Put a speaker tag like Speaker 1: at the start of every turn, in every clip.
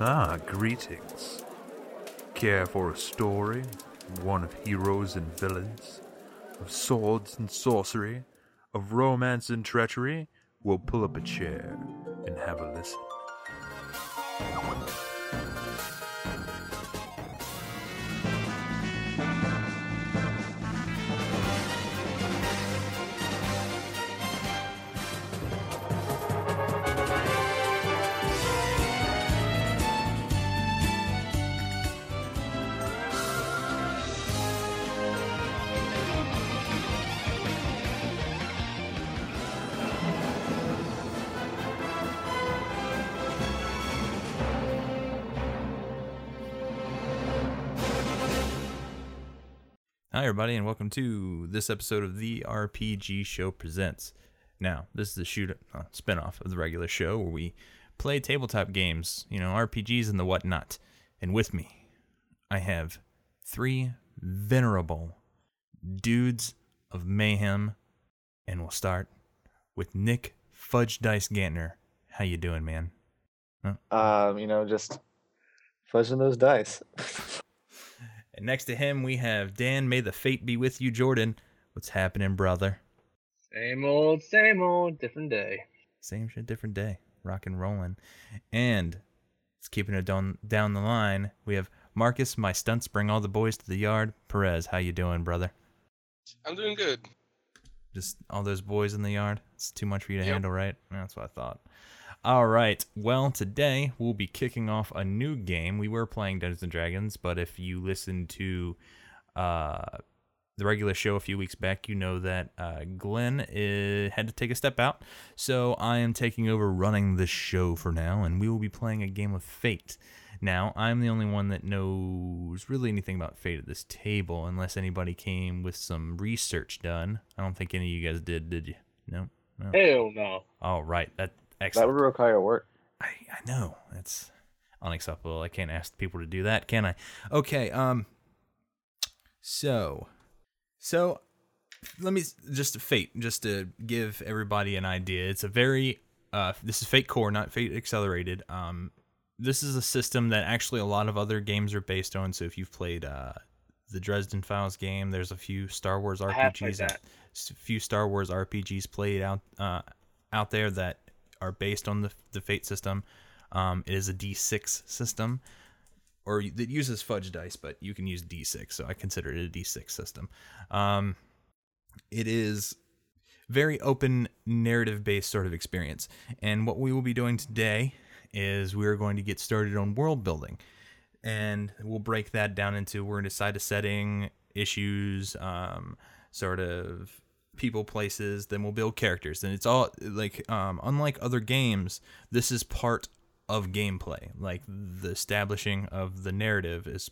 Speaker 1: Ah, greetings. Care for a story? One of heroes and villains? Of swords and sorcery? Of romance and treachery? We'll pull up a chair and have a listen.
Speaker 2: Everybody, and welcome to this episode of the RPG Show Presents. Now, this is a shoot uh, spinoff of the regular show where we play tabletop games, you know, RPGs and the whatnot. And with me, I have three venerable dudes of mayhem, and we'll start with Nick Fudge Dice Gantner. How you doing, man?
Speaker 3: Um, you know, just fudging those dice.
Speaker 2: And next to him, we have Dan. May the fate be with you, Jordan. What's happening, brother?
Speaker 4: Same old, same old, different day.
Speaker 2: Same shit, different day. Rock and rolling. And it's keeping it down down the line. We have Marcus, my stunts bring all the boys to the yard. Perez, how you doing, brother?
Speaker 5: I'm doing good.
Speaker 2: Just all those boys in the yard. It's too much for you to
Speaker 5: Yep.
Speaker 2: handle, right? That's what I thought. All right. Well, today we'll be kicking off a new game. We were playing Dungeons and Dragons, but if you listen to uh, the regular show a few weeks back, you know that uh, Glenn uh had to take a step out. So I am taking over running the show for now, and we will be playing a game of Fate. Now, I'm the only one that knows really anything about Fate at this table, unless anybody came with some research done. I don't think any of you guys did, did you? No? No.
Speaker 4: Hell no.
Speaker 2: All right. That
Speaker 3: that would require work.
Speaker 2: I, I know that's unacceptable. I can't ask people to do that, can I? Okay. Um. So, so let me just fate just to give everybody an idea. It's a very uh. This is Fate Core, not Fate Accelerated. Um. This is a system that actually a lot of other games are based on. So if you've played uh the Dresden Files game, there's a few Star Wars
Speaker 4: I have played
Speaker 2: RPGs. s- few Star Wars RPGs played out uh, out there that are based on the the Fate system. Um, it is a D6 system, or that uses fudge dice, but you can use D6. So I consider it a D6 system. Um, it is very open narrative based sort of experience, and what we will be doing today is we are going to get started on world building and we'll break that down into we're going to decide a setting issues um sort of people places then we'll build characters. And it's all like um unlike other games this is part of gameplay. Like the establishing of the narrative is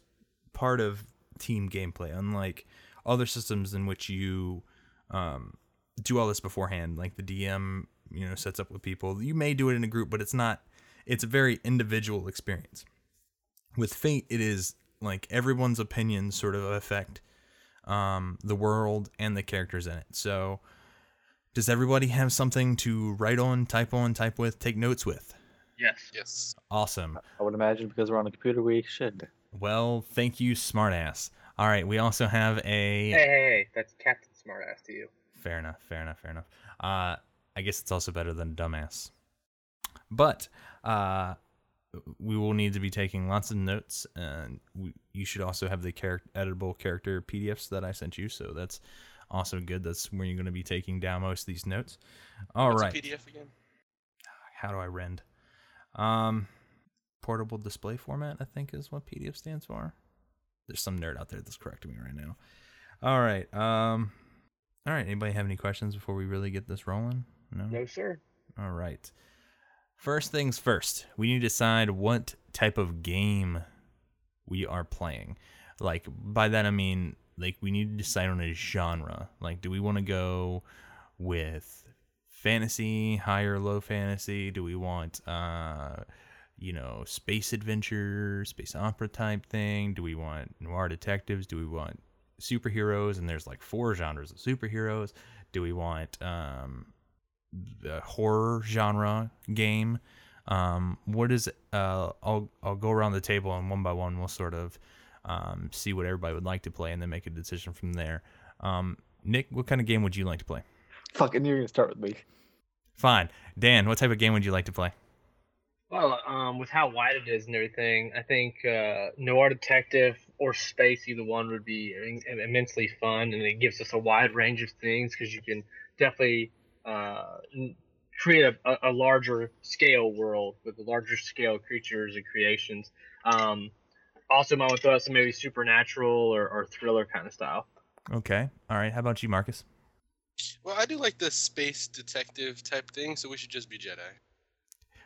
Speaker 2: part of team gameplay. Unlike other systems in which you um do all this beforehand like the dm you know sets up with people. You may do it in a group but it's not it's a very individual experience. With fate it is like everyone's opinions sort of affect um, the world and the characters in it so does everybody have something to write on type on type with take notes with
Speaker 4: Yes.
Speaker 5: Yes.
Speaker 2: awesome
Speaker 3: I would imagine because we're on the computer, we should.
Speaker 2: well thank you smartass all right we also have a
Speaker 4: Hey, hey, hey, that's Captain Smartass to you.
Speaker 2: Fair enough. Fair enough. Fair enough. Uh, I guess it's also better than dumbass. But uh, we will need to be taking lots of notes, and we, you should also have the char- editable character PDFs that I sent you. So that's also good. That's where you're going to be taking down most of these notes. All
Speaker 5: What's
Speaker 2: right.
Speaker 5: a PDF again?
Speaker 2: How do I rend? Um, portable display format. I think is what PDF stands for. There's some nerd out there that's correcting me right now. All right. Um. All right. Anybody have any questions before we really get this rolling? No.
Speaker 4: No, sir.
Speaker 2: All right. First things first, we need to decide what type of game we are playing. Like by that I mean like we need to decide on a genre. Like do we want to go with fantasy, high or low fantasy? Do we want uh you know, space adventure, space opera type thing? Do we want noir detectives? Do we want superheroes and there's like four genres of superheroes? Do we want um the horror genre game. Um, what is uh? I'll I'll go around the table and one by one we'll sort of um, see what everybody would like to play and then make a decision from there. Um, Nick, what kind of game would you like to play?
Speaker 3: Fucking, you're gonna start with me.
Speaker 2: Fine. Dan, what type of game would you like to play?
Speaker 4: Well, um, with how wide it is and everything, I think uh, Noir Detective or Space, either one would be immensely fun, and it gives us a wide range of things because you can definitely uh, create a, a, a larger scale world with larger scale creatures and creations. Um, also, might want to throw out some maybe supernatural or, or thriller kind of style.
Speaker 2: Okay. All right. How about you, Marcus?
Speaker 5: Well, I do like the space detective type thing, so we should just be Jedi.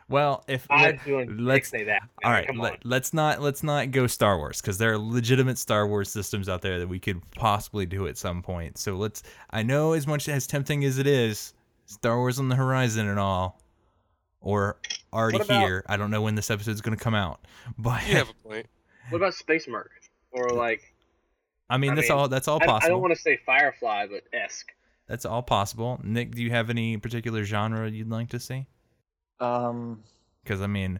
Speaker 2: Well, if
Speaker 4: I'm
Speaker 2: let-
Speaker 4: doing
Speaker 2: let's
Speaker 4: say that.
Speaker 2: all right,
Speaker 4: come on.
Speaker 2: let's not let's not go Star Wars because there are legitimate Star Wars systems out there that we could possibly do at some point. So let's. I know as much as tempting as it is, Star Wars on the horizon and all, or already
Speaker 4: about-
Speaker 2: here. I don't know when this episode's going to come out, but
Speaker 5: You have a point.
Speaker 4: What about Space Merc or like?
Speaker 2: I mean
Speaker 4: I
Speaker 2: that's
Speaker 4: mean,
Speaker 2: all that's all
Speaker 4: I, I don't want to say Firefly, but esque.
Speaker 2: That's all possible. Nick, do you have any particular genre you'd like to see?
Speaker 3: Um,
Speaker 2: Because I mean,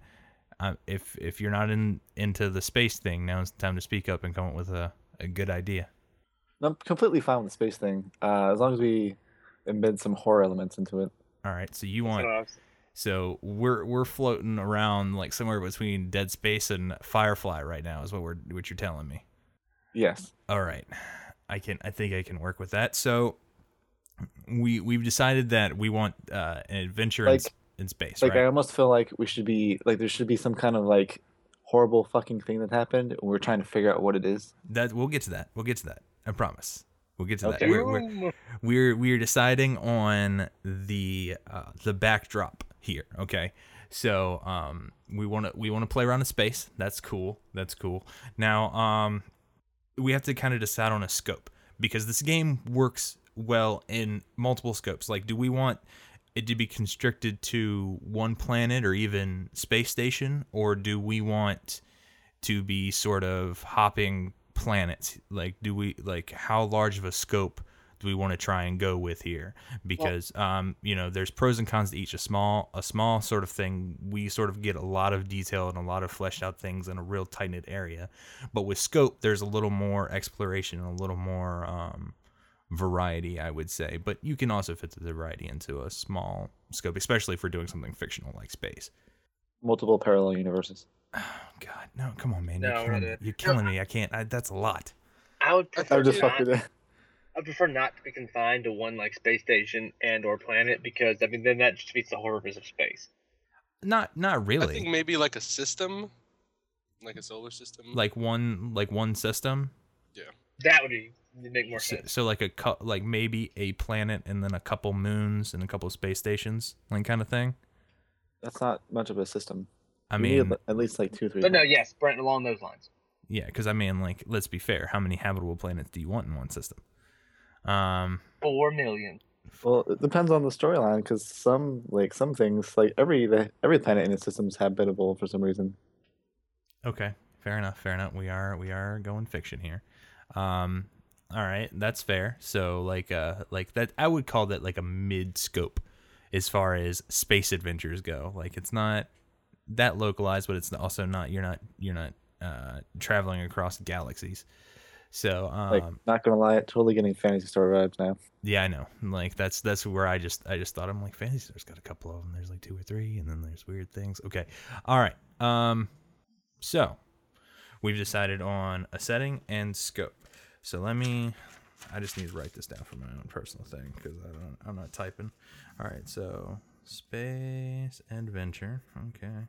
Speaker 2: uh, if if you're not in into the space thing, now's the time to speak up and come up with a, a good idea.
Speaker 3: I'm completely fine with the space thing, uh, as long as we embed some horror elements into it.
Speaker 2: All right, so you
Speaker 4: That's
Speaker 2: want
Speaker 4: what I was-
Speaker 2: so we're we're floating around like somewhere between Dead Space and Firefly right now is what we're what you're telling me.
Speaker 3: Yes.
Speaker 2: All right, I can I think I can work with that. So we we've decided that we want uh, an adventure in,
Speaker 3: Like-
Speaker 2: s- in space,
Speaker 3: Like I almost feel like we should be like there should be some kind of like horrible fucking thing that happened, and we're trying to figure out what it is.
Speaker 2: That we'll get to that. We'll get to that. I promise. We'll get to
Speaker 3: Okay.
Speaker 2: that. We're, we're, we're we're deciding on the uh, the backdrop here. Okay, so um we want to we want to play around in space. That's cool. That's cool. Now um we have to kind of decide on a scope because this game works well in multiple scopes. Like, do we want it to be constricted to one planet or even space station, or do we want to be sort of hopping planets? Like, do we like how large of a scope do we want to try and go with here? Because um, you know, there's pros and cons to each. A small, a small sort of thing, we sort of get a lot of detail and a lot of fleshed out things in a real tight knit area. But with scope, there's a little more exploration and a little more um, variety, I would say. But you can also fit the variety into a small scope, especially if we're doing something fictional like space.
Speaker 3: Multiple parallel universes.
Speaker 2: Oh God, no! Come on, man!
Speaker 4: No,
Speaker 2: you're
Speaker 4: we're
Speaker 2: killing
Speaker 4: not
Speaker 2: me. You're killing me. I can't. I, that's a lot.
Speaker 4: I would prefer
Speaker 3: I would just
Speaker 4: not,
Speaker 3: fuck with it.
Speaker 4: I prefer not to be confined to one like space station and or planet because I mean then that just defeats the horrors of space.
Speaker 2: Not, not really.
Speaker 5: I think maybe like a system, like a solar system.
Speaker 2: Like one, like one system.
Speaker 4: Yeah, that would be make more
Speaker 2: So,
Speaker 4: sense.
Speaker 2: so like a cou- like maybe a planet and then a couple moons and a couple space stations, like kind of thing.
Speaker 3: That's not much of a system.
Speaker 2: I
Speaker 3: We
Speaker 2: mean,
Speaker 3: at least like two, three.
Speaker 4: But no, yes, Brent, along those lines.
Speaker 2: yeah, because I mean, like, let's be fair. How many habitable planets do you want in one system? Um,
Speaker 4: Four million.
Speaker 3: Well, it depends on the storyline because some like some things like every every planet in its system is habitable for some reason.
Speaker 2: Okay, fair enough. Fair enough. We are we are going fiction here. Um, all right, that's fair. So like uh like that, I would call that like a mid scope as far as space adventures go. Like it's not that localized, but it's also not you're not you're not uh traveling across galaxies. So um,
Speaker 3: Like, not gonna lie, totally getting Phantasy Star vibes now.
Speaker 2: yeah, I know. Like that's that's where I just I just thought I'm like Phantasy Star's got a couple of them. There's like two or three, and then there's weird things. Okay, all right. Um, so we've decided on a setting and scope. So let me. I just need to write this down for my own personal thing because I don't. I'm not typing. All right. So space adventure. Okay.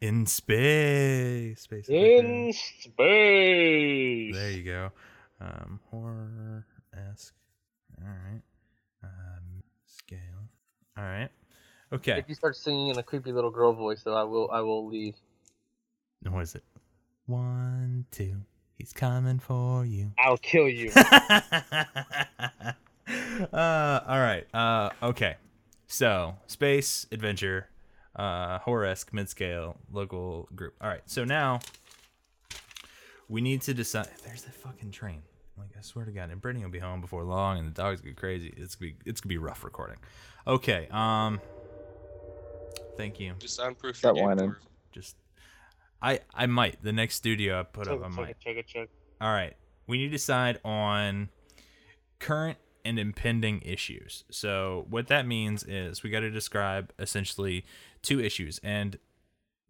Speaker 2: In space. Space. adventure.
Speaker 4: In space.
Speaker 2: There you go. Um, horror esque. All right. Um, scale. All right. Okay.
Speaker 4: If you start singing in a creepy little girl voice, though, I will I will leave.
Speaker 2: What is it? One, two. He's coming for you.
Speaker 4: I'll kill you.
Speaker 2: uh, all right. Uh, okay. So, space adventure, uh, horror esque, mid scale, local group. All right. So now we need to decide. There's that fucking train. Like I swear to God, and Brittany will be home before long, and the dogs get crazy. It's gonna be it's gonna be rough recording. Okay. Um. Thank you.
Speaker 5: Just soundproof
Speaker 3: Stop
Speaker 5: your game
Speaker 3: whining.
Speaker 2: Just I I might the next studio I put up I
Speaker 4: Chugga,
Speaker 2: might. All right. We need to decide on current and impending issues. So, what that means is we got to describe essentially two issues, and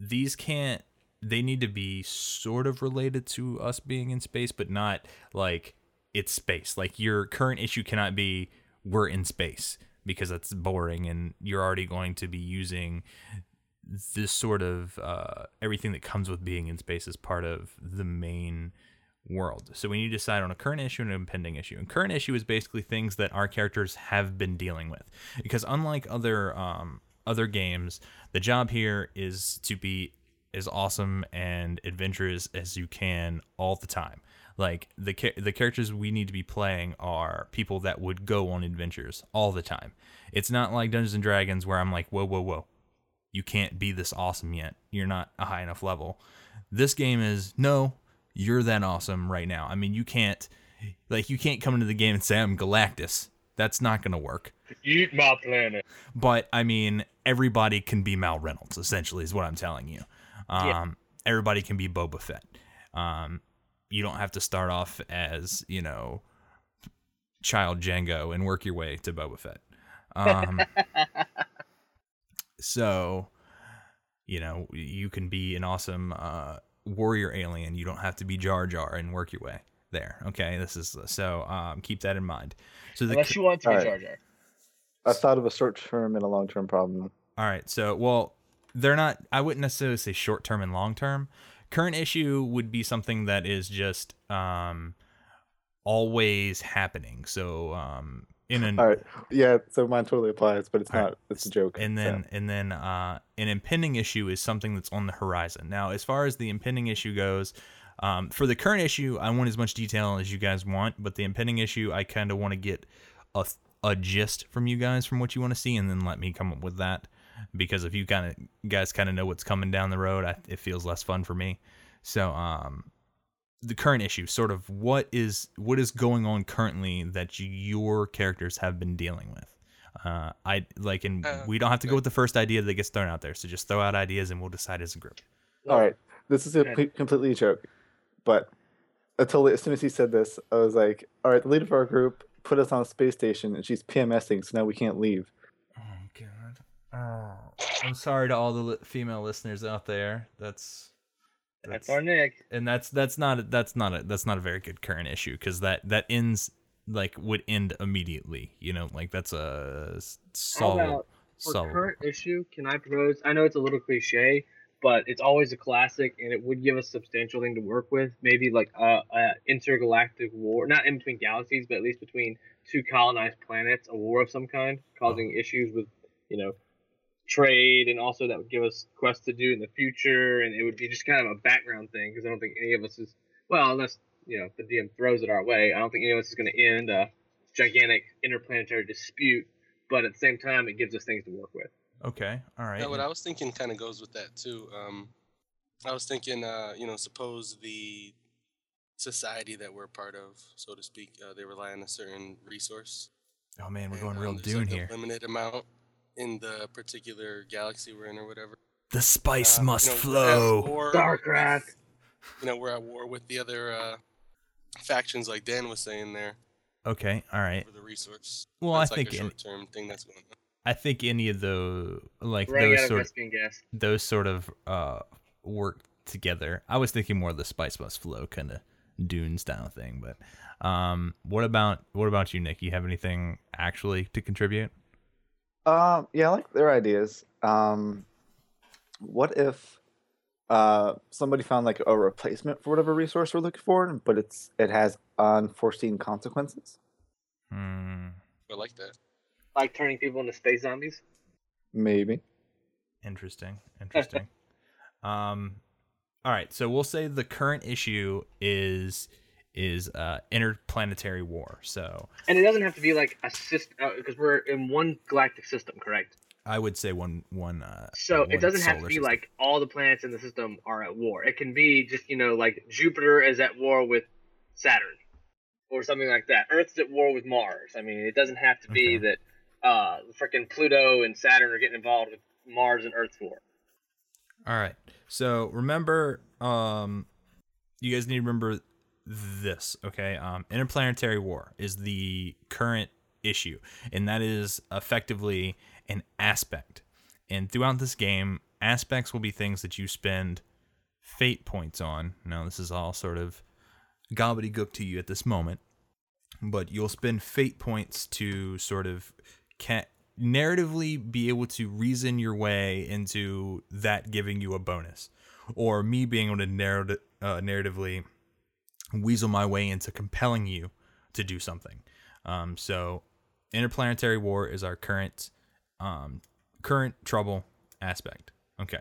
Speaker 2: these can't, they need to be sort of related to us being in space, but not like it's space. Like, your current issue cannot be we're in space because that's boring, and you're already going to be using this sort of uh, everything that comes with being in space as part of the main world. So we need to decide on a current issue and an impending issue. And current issue is basically things that our characters have been dealing with, because unlike other um, other games, the job here is to be as awesome and adventurous as you can all the time. Like the the characters we need to be playing are people that would go on adventures all the time. It's not like Dungeons and Dragons where I'm like, whoa, whoa, whoa, you can't be this awesome yet. You're not a high enough level. This game is no, you're that awesome right now. I mean, you can't like you can't come into the game and say I'm Galactus. That's not gonna work.
Speaker 4: Eat my planet.
Speaker 2: But I mean, everybody can be Mal Reynolds. Essentially, is what I'm telling you. Um,
Speaker 4: Yeah.
Speaker 2: Everybody can be Boba Fett. Um, you don't have to start off as you know, child Jango and work your way to Boba Fett. Um, so, you know, you can be an awesome uh, warrior alien. You don't have to be Jar Jar and work your way there. Okay, this is so. Um, keep that in mind. So the
Speaker 4: Unless you want to be
Speaker 3: Alright.
Speaker 4: Jar Jar.
Speaker 3: I thought of a short term and a long term problem.
Speaker 2: All right. So, well, they're not, I wouldn't necessarily say short term and long term. Current issue would be something that is just um, always happening. So, um, in an,
Speaker 3: All right. Yeah, so mine totally applies, but it's
Speaker 2: All right.
Speaker 3: not. It's a joke.
Speaker 2: and then and then uh, an impending issue is something that's on the horizon. Now, as far as the impending issue goes, um, for the current issue, I want as much detail as you guys want, but the impending issue, I kind of want to get a a gist from you guys from what you want to see, and then let me come up with that. Because if you kind of guys kind of know what's coming down the road, I, it feels less fun for me. So, um, the current issue, sort of what is what is going on currently that your characters have been dealing with. Uh, I like, and
Speaker 5: Uh,
Speaker 2: we don't have to go with the first idea that gets thrown out there. So just throw out ideas, and we'll decide as a group.
Speaker 3: All right, this is a completely a joke, but I totally as soon as he said this, I was like, "All right, the leader of our group put us on a space station, and she's PMSing, so now we can't leave."
Speaker 2: Oh God. Oh, I'm sorry to all the li- female listeners out there. That's
Speaker 4: That's our Nick.
Speaker 2: and that's that's not a, that's not a that's not a very good current issue because that that ends like would end immediately. You know, like that's a solid
Speaker 4: for
Speaker 2: solid.
Speaker 4: current issue, can I propose? I know it's a little cliche, but it's always a classic, and it would give us substantial thing to work with. Maybe like a, a intergalactic war, not in between galaxies, but at least between two colonized planets, a war of some kind, causing issues with, you know, trade, and also that would give us quests to do in the future, and it would be just kind of a background thing because I don't think any of us is well, unless you know the DM throws it our way. I don't think any of us is going to end a gigantic interplanetary dispute, but at the same time, it gives us things to work with.
Speaker 2: Okay, all right.
Speaker 5: Yeah, what I was thinking kind of goes with that too. Um, I was thinking, uh, you know, suppose the society that we're part of, so to speak, uh, they rely on a certain resource.
Speaker 2: oh man, we're
Speaker 5: and,
Speaker 2: going
Speaker 5: um,
Speaker 2: real
Speaker 5: there's,
Speaker 2: Dune
Speaker 5: like,
Speaker 2: here.
Speaker 5: A limited amount in the particular galaxy we're in, or whatever.
Speaker 2: The spice
Speaker 5: Um,
Speaker 2: must
Speaker 5: you know,
Speaker 2: flow.
Speaker 5: war
Speaker 4: Starcraft.
Speaker 5: with- You know, we're at war with the other uh, factions, like Dan was saying there,
Speaker 2: Okay, all right.
Speaker 5: for the resource.
Speaker 2: Well,
Speaker 5: that's
Speaker 2: I
Speaker 5: like
Speaker 2: think
Speaker 5: a short-term thing that's going on.
Speaker 2: I think any of the like
Speaker 4: Running
Speaker 2: those sort
Speaker 4: recipe and gas.
Speaker 2: those sort of uh work together. I was thinking more of the spice must flow kind of Dune style thing, but um, what about what about you, Nick? You have anything actually to contribute?
Speaker 3: Um, yeah, I like their ideas. Um, what if uh somebody found like a replacement for whatever resource we're looking for, but it's it has unforeseen consequences?
Speaker 2: Hmm,
Speaker 5: I like that.
Speaker 4: Like turning people into space zombies.
Speaker 3: Maybe.
Speaker 2: interesting, interesting. um, all right, so we'll say the current issue is is uh interplanetary war. So
Speaker 4: And it doesn't have to be like a system because we're in one galactic system, correct?
Speaker 2: I would say one one. Uh,
Speaker 4: So
Speaker 2: one
Speaker 4: it doesn't have to be
Speaker 2: system.
Speaker 4: like all the planets in the system are at war. It can be just you know like Jupiter is at war with Saturn, or something like that. Earth's at war with Mars. I mean, it doesn't have to be
Speaker 2: Okay.
Speaker 4: that uh freaking Pluto and Saturn are getting involved with Mars and Earth's war.
Speaker 2: All right. So remember, um, you guys need to remember this, okay? Um, interplanetary war is the current issue, and that is effectively an aspect. And throughout this game, aspects will be things that you spend fate points on. Now, this is all sort of gobbledygook to you at this moment, but you'll spend fate points to sort of ca- narratively be able to reason your way into that giving you a bonus, or me being able to narrat- uh, narratively weasel my way into compelling you to do something. Um, so, interplanetary war is our current um, current trouble aspect. Okay.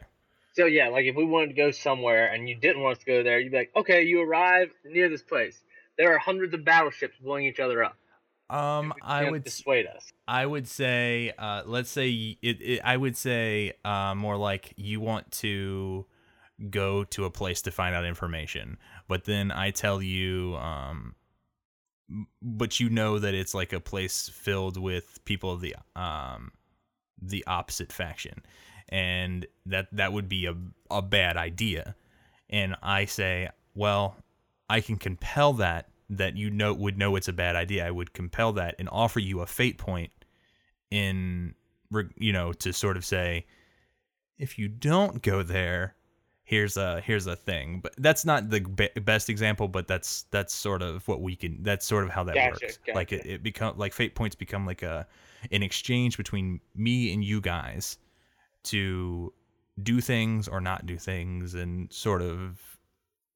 Speaker 4: So yeah, like if we wanted to go somewhere and you didn't want us to go there, you'd be like, okay, you arrive near this place. There are hundreds of battleships blowing each other up.
Speaker 2: Um, I would
Speaker 4: dissuade us.
Speaker 2: I would say, uh, let's say it, it. I would say uh, more like you want to go to a place to find out information, but then I tell you, um, but you know that it's like a place filled with people of the um, the opposite faction, and that that would be a a bad idea. And I say, well, I can compel that that you know would know it's a bad idea. I would compel that and offer you a fate point in you know to sort of say if you don't go there here's a here's a thing. But that's not the be- best example but that's that's sort of what we can that's sort of how that
Speaker 4: Gotcha,
Speaker 2: works. like it, it become like fate points become like a an exchange between me and you guys to do things or not do things and sort of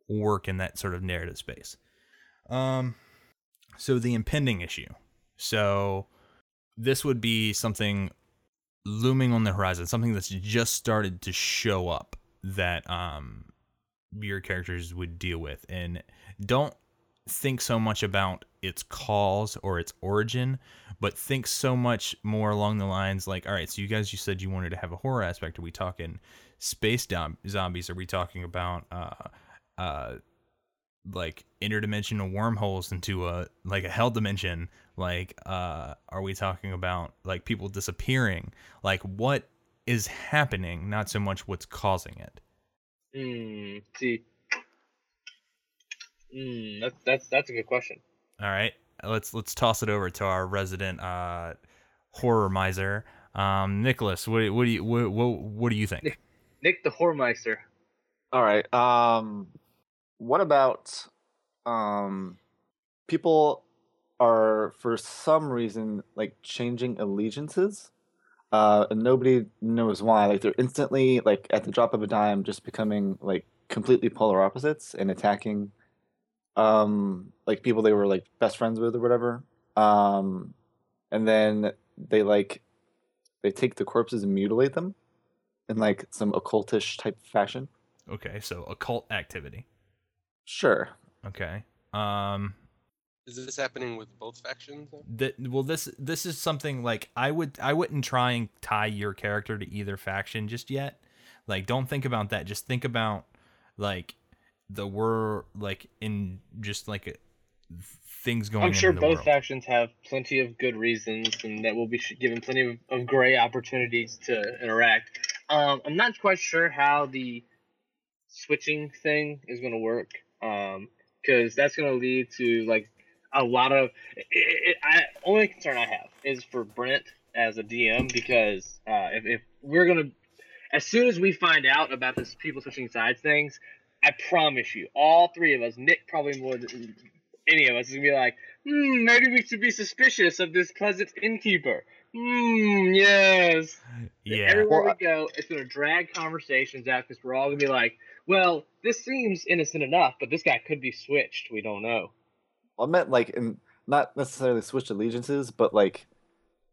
Speaker 2: work in that sort of narrative space. Um so the impending issue. So this would be something looming on the horizon, something that's just started to show up that um your characters would deal with. And don't think so much about its cause or its origin, but think so much more along the lines like, all right, so you guys, you said you wanted to have a horror aspect. Are we talking space dom- zombies? Are we talking about uh uh like interdimensional wormholes into a like a hell dimension like uh are we talking about like people disappearing like what is happening not so much what's causing it
Speaker 4: Hmm. See. Hmm. That's that's that's a good question.
Speaker 2: all right let's let's toss it over to our resident uh horror miser um nicholas what, what do you what, what, what do you think
Speaker 4: Nick the Whoremeister.
Speaker 3: All right. Um, what about um, people are for some reason like changing allegiances, uh, and nobody knows why. Like they're instantly like at the drop of a dime, just becoming like completely polar opposites and attacking, um, like people they were like best friends with or whatever. Um, and then they like they take the corpses and mutilate them in like some occultish type fashion.
Speaker 2: okay so occult activity
Speaker 3: Sure.
Speaker 2: okay um
Speaker 5: Is this happening with both factions?
Speaker 2: that well this this is something like i would i wouldn't try and tie your character to either faction just yet like don't think about that just think about like the word like in just like a, things going
Speaker 4: I'm sure
Speaker 2: in the
Speaker 4: both
Speaker 2: world.
Speaker 4: factions have plenty of good reasons, and that will be given plenty of, of gray opportunities to interact. Um, I'm not quite sure how the switching thing is going to work, because that's going to lead to like a lot of. It, it, I only concern I have is for Brent as a DM because uh, if, if we're gonna, as soon as we find out about this people switching sides things, I promise you, all three of us, Nick probably more than any of us, is gonna be like, hmm, maybe we should be suspicious of this pleasant innkeeper. Hmm, yes.
Speaker 2: yeah
Speaker 4: Everywhere
Speaker 3: Well,
Speaker 4: we go, it's gonna drag conversations out because we're all gonna be like, well, this seems innocent enough, but this guy could be switched. We don't know.
Speaker 3: I meant like in not necessarily switched allegiances, but like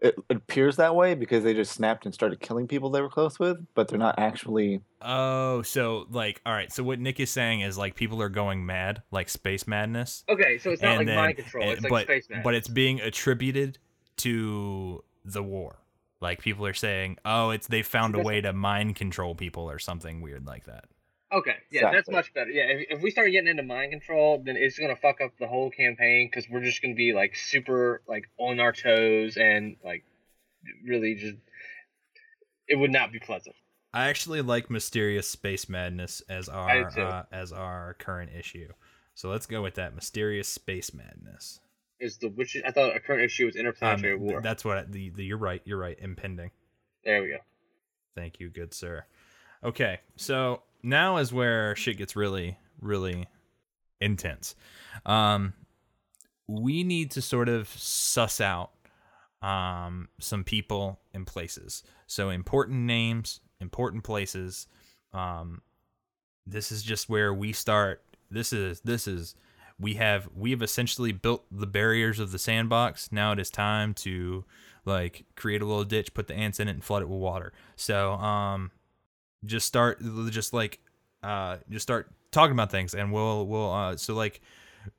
Speaker 3: it, it appears that way because they just snapped and started killing people they were close with, but they're not actually.
Speaker 2: oh so like all right so what nick is saying is like people are going mad like space madness
Speaker 4: Okay, so it's not
Speaker 2: and
Speaker 4: like
Speaker 2: then-
Speaker 4: mind control.
Speaker 2: and-
Speaker 4: It's like
Speaker 2: but
Speaker 4: space man.
Speaker 2: but it's being attributed to the war. Like people are saying, oh, it's they found a way to mind control people or something weird like that.
Speaker 4: Okay, yeah, that's much better. Yeah, if, if we start getting into mind control, then it's gonna fuck up the whole campaign because we're just gonna be like super like on our toes and like really just. it would not be pleasant.
Speaker 2: I actually like Mysterious Space Madness as our uh, as our current issue. So let's go with that Mysterious Space Madness.
Speaker 4: Is the which I thought a current issue was
Speaker 2: Um,
Speaker 4: interplanetary
Speaker 2: th-
Speaker 4: war.
Speaker 2: that's what I- the, the you're right. You're right. Impending.
Speaker 4: there we go.
Speaker 2: Thank you, good sir. Okay, so now is where shit gets really, really intense. Um, we need to sort of suss out um, some people and places. So important names, important places. Um, this is just where we start. This is this is we have we have essentially built the barriers of the sandbox. Now it is time to like create a little ditch, put the ants in it, and flood it with water. So um, just start just like uh just start talking about things, and we'll we'll uh so like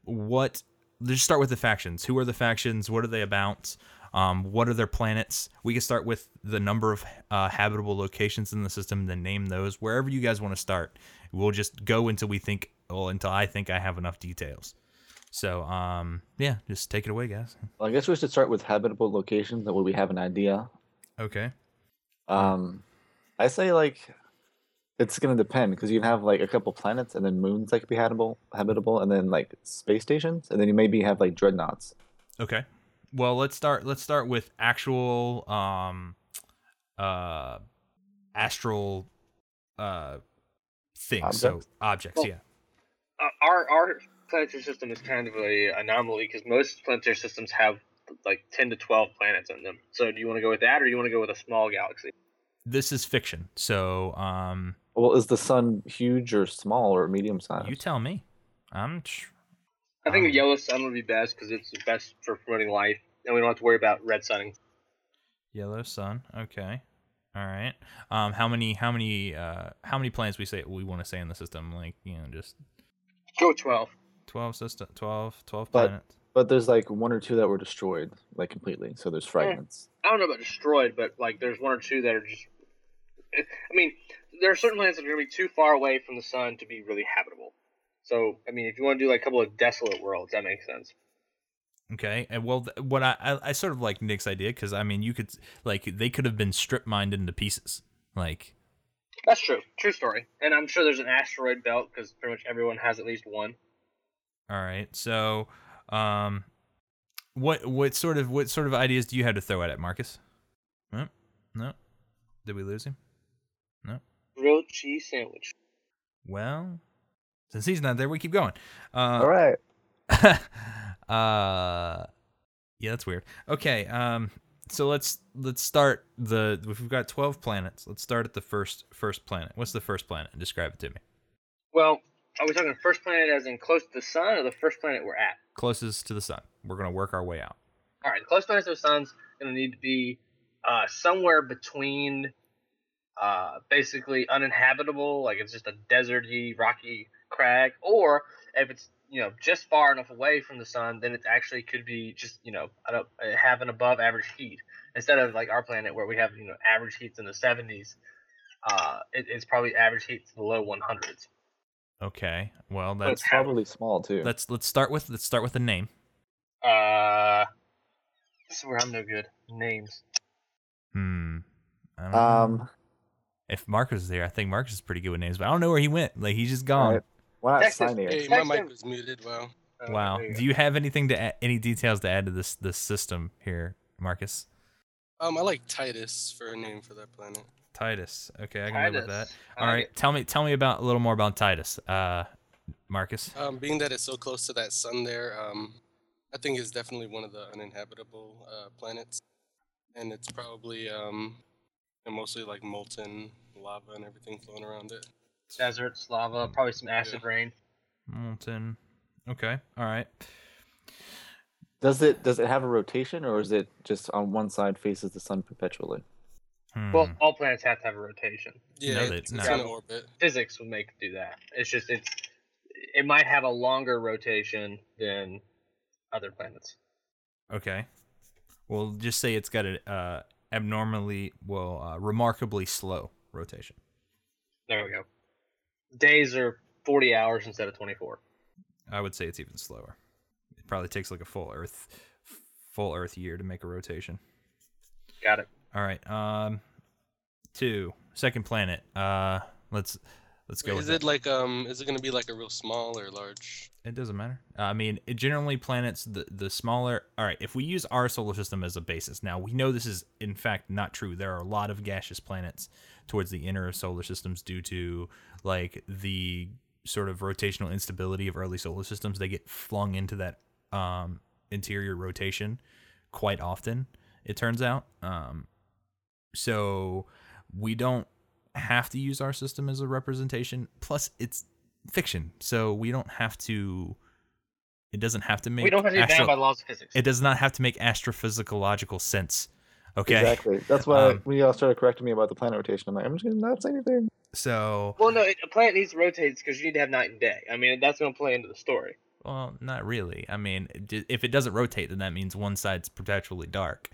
Speaker 2: what just start with the factions. Who are the factions? What are they about? Um, what are their planets? We can start with the number of uh, habitable locations in the system, then name those. Wherever you guys want to start, we'll just go until we think, well, until I think I have enough details. So, um, yeah, just take it away, guys.
Speaker 3: Well, I guess we should start with habitable locations. That way we have an idea.
Speaker 2: Okay.
Speaker 3: Um, I say like it's gonna depend because you can have like a couple planets and then moons that could be habitable, habitable, and then like space stations, and then you maybe have like dreadnoughts.
Speaker 2: Okay. Well, let's start. Let's start with actual, um, uh, astral, uh, things. So
Speaker 3: Objects?
Speaker 2: objects.
Speaker 4: Well,
Speaker 2: yeah.
Speaker 4: Uh, our our planetary system is kind of a anomaly because most planetary systems have like ten to twelve planets in them. So do you want to go with that, or do you want to go with a small galaxy?
Speaker 2: This is fiction. So, um,
Speaker 3: Well, is the sun huge or small or medium sized?
Speaker 2: you tell me. I'm. Tr-
Speaker 4: I think
Speaker 2: Um,
Speaker 4: a yellow sun would be best because it's the best for promoting life, and we don't have to worry about red sunning.
Speaker 2: Yellow sun. Okay. All right. Um, how many? How many? Uh, how many planets we say we want to say in the system? Like you know, just
Speaker 4: Go twelve.
Speaker 2: twelve system, 12, 12
Speaker 3: But-
Speaker 2: planets.
Speaker 3: But there's like one or two that were destroyed, like completely. So there's fragments.
Speaker 4: I don't know about destroyed, but like there's one or two that are just. I mean, there are certain planets that are going to be too far away from the sun to be really habitable. So, I mean, if you want to do like a couple of desolate worlds, that makes sense.
Speaker 2: Okay, and well, what I, I I sort of like Nick's idea because I mean, you could like they could have been strip mined into pieces. Like,
Speaker 4: That's true. True story. And I'm sure there's an asteroid belt because pretty much everyone has at least one.
Speaker 2: all right, so, um, what what sort of what sort of ideas do you have to throw at it, Marcus? No, no, did we lose him?
Speaker 4: Grilled cheese sandwich.
Speaker 2: Well, since he's not there, we keep going. Uh,
Speaker 3: All right.
Speaker 2: uh yeah that's weird okay um so let's let's start the we've got 12 planets let's start at the first first planet what's the first planet describe it to me
Speaker 4: Well, are we talking first planet as in close to the sun or the first planet we're at?
Speaker 2: closest to the sun we're gonna work our way out
Speaker 4: All right, the close planet to the sun's going to need to be uh, somewhere between uh, basically uninhabitable, like it's just a deserty, rocky crag, or if it's you know just far enough away from the sun, then it actually could be just you know have an above average heat instead of like our planet where we have you know average heats in the 70s. Uh, it, it's probably average heats in the low 100s.
Speaker 2: okay well that's
Speaker 3: It's probably small too.
Speaker 2: let's let's start with let's start with the name
Speaker 4: Uh, this is where I'm no good. Names.
Speaker 2: hmm Um. know. If marcus is there i think marcus is pretty good with names but i don't know where he went like he's just gone
Speaker 3: Alright. Why not
Speaker 4: Texas.
Speaker 3: sign here?
Speaker 5: Hey, my
Speaker 4: Text
Speaker 5: mic was muted. Wow.
Speaker 4: Uh,
Speaker 2: wow
Speaker 4: you
Speaker 2: do you have anything to add, any details to add to this this system here marcus
Speaker 5: Um, I like Titus for a name for that planet.
Speaker 2: titus okay i can live with that All right,
Speaker 4: I like
Speaker 2: tell me tell me about a little more about Titus, uh, Marcus.
Speaker 5: Um, being that it's so close to that sun there, um, I think it's definitely one of the uninhabitable uh, planets, and it's probably um, and mostly like molten lava and everything flowing around it.
Speaker 4: Deserts, lava, probably some acid rain.
Speaker 2: Molten. Okay, all right.
Speaker 3: Does it does it have a rotation or is it just on one side faces the sun perpetually?
Speaker 2: Hmm.
Speaker 4: Well, all planets have to have a rotation.
Speaker 5: Yeah,
Speaker 2: No, they-
Speaker 5: it's,
Speaker 2: no.
Speaker 5: it's in an orbit.
Speaker 4: Physics would make do that. It's just it's it might have a longer rotation than other planets.
Speaker 2: okay. Well, just say it's got a uh, abnormally, well, uh, remarkably slow rotation.
Speaker 4: There we go. Days are forty hours instead of twenty four.
Speaker 2: I would say it's even slower. It probably takes like a full Earth, full Earth year to make a rotation.
Speaker 4: Got it.
Speaker 2: All right. Um, two, second planet. Uh, let's let's go.
Speaker 5: Wait, is
Speaker 2: that.
Speaker 5: it like um? Is it gonna be like a real small or large?
Speaker 2: It doesn't matter. I mean, it generally planets the the smaller. All right, if we use our solar system as a basis, now we know this is in fact not true. There are a lot of gaseous planets towards the inner solar systems due to like the sort of rotational instability of early solar systems. They get flung into that um, interior rotation quite often. It turns out. Um, so we don't have to use our system as a representation. Plus, it's fiction, so we don't have to. It doesn't have to make.
Speaker 4: we don't have to be bound
Speaker 2: astro-
Speaker 4: by laws of physics.
Speaker 2: it does not have to make astrophysiological sense. Okay.
Speaker 3: Exactly. That's why
Speaker 2: Um,
Speaker 3: when y'all started correcting me about the planet rotation, I'm like, I'm just gonna not say anything.
Speaker 2: So,
Speaker 4: well, no, it, a planet needs to rotate because you need to have night and day. I mean, that's going to play into the story.
Speaker 2: well, not really. I mean, if it doesn't rotate, then that means one side's perpetually dark.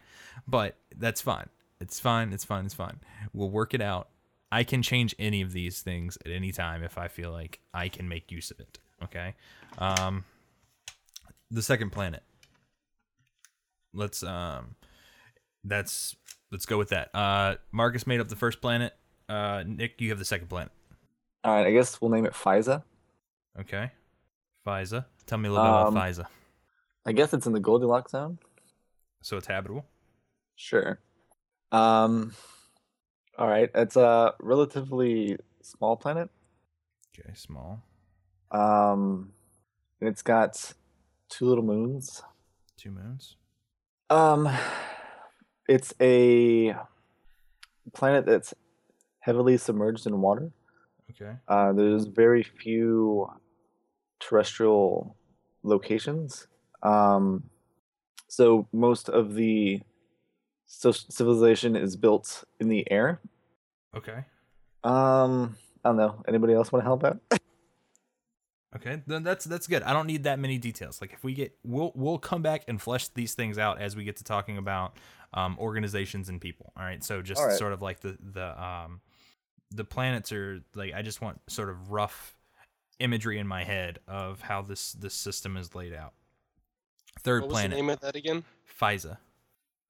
Speaker 2: But that's fine. It's fine. It's fine. It's fine. We'll work it out. I can change any of these things at any time if I feel like I can make use of it. Okay. Um, the second planet. Let's um, that's let's go with that. Uh, Marcus made up the first planet. Uh, Nick, you have the second planet.
Speaker 3: All right, I guess we'll name it Fyza.
Speaker 2: Okay. Fyza. Tell me a little bit
Speaker 3: Um,
Speaker 2: about Fyza.
Speaker 3: I guess it's in the Goldilocks zone.
Speaker 2: So it's habitable.
Speaker 3: Sure. Um. All right, it's a relatively small planet.
Speaker 2: Okay, small.
Speaker 3: Um, and it's got two little moons.
Speaker 2: Two moons.
Speaker 3: Um, it's a planet that's heavily submerged in water.
Speaker 2: Okay.
Speaker 3: Uh, there's very few terrestrial locations. Um, so most of the so- civilization is built in the air.
Speaker 2: Okay.
Speaker 3: Um, I don't know. Anybody else want to help out?
Speaker 2: Okay. Then that's that's good. I don't need that many details. Like if we get we'll we'll come back and flesh these things out as we get to talking about um organizations and people. All right. So just
Speaker 3: All right.
Speaker 2: sort of like the the um the planets are like I just want sort of rough imagery in my head of how this this system is laid out. Third
Speaker 5: What was
Speaker 2: planet.
Speaker 5: the name of that again?
Speaker 2: Fyza.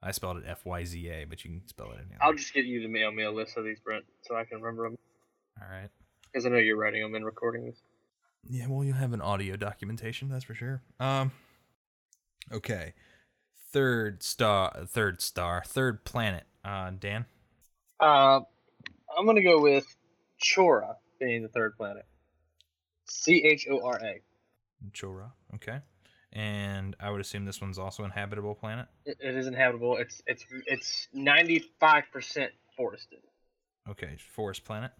Speaker 2: I spelled it F Y Z A, but you can spell it any other.
Speaker 4: I'll just get you to mail me a list of these, Brent, so I can remember them.
Speaker 2: All right.
Speaker 4: Because I know you're writing them and recording these.
Speaker 2: Yeah, well, you have an audio documentation, that's for sure. Um, okay, third star, third star, third planet. Uh, Dan.
Speaker 4: Uh, I'm gonna go with Chora being the third planet. C H O R A.
Speaker 2: Chora. Okay, and I would assume this one's also an inhabitable planet.
Speaker 4: It, it is inhabitable. It's it's it's 95% forested.
Speaker 2: Okay, forest planet.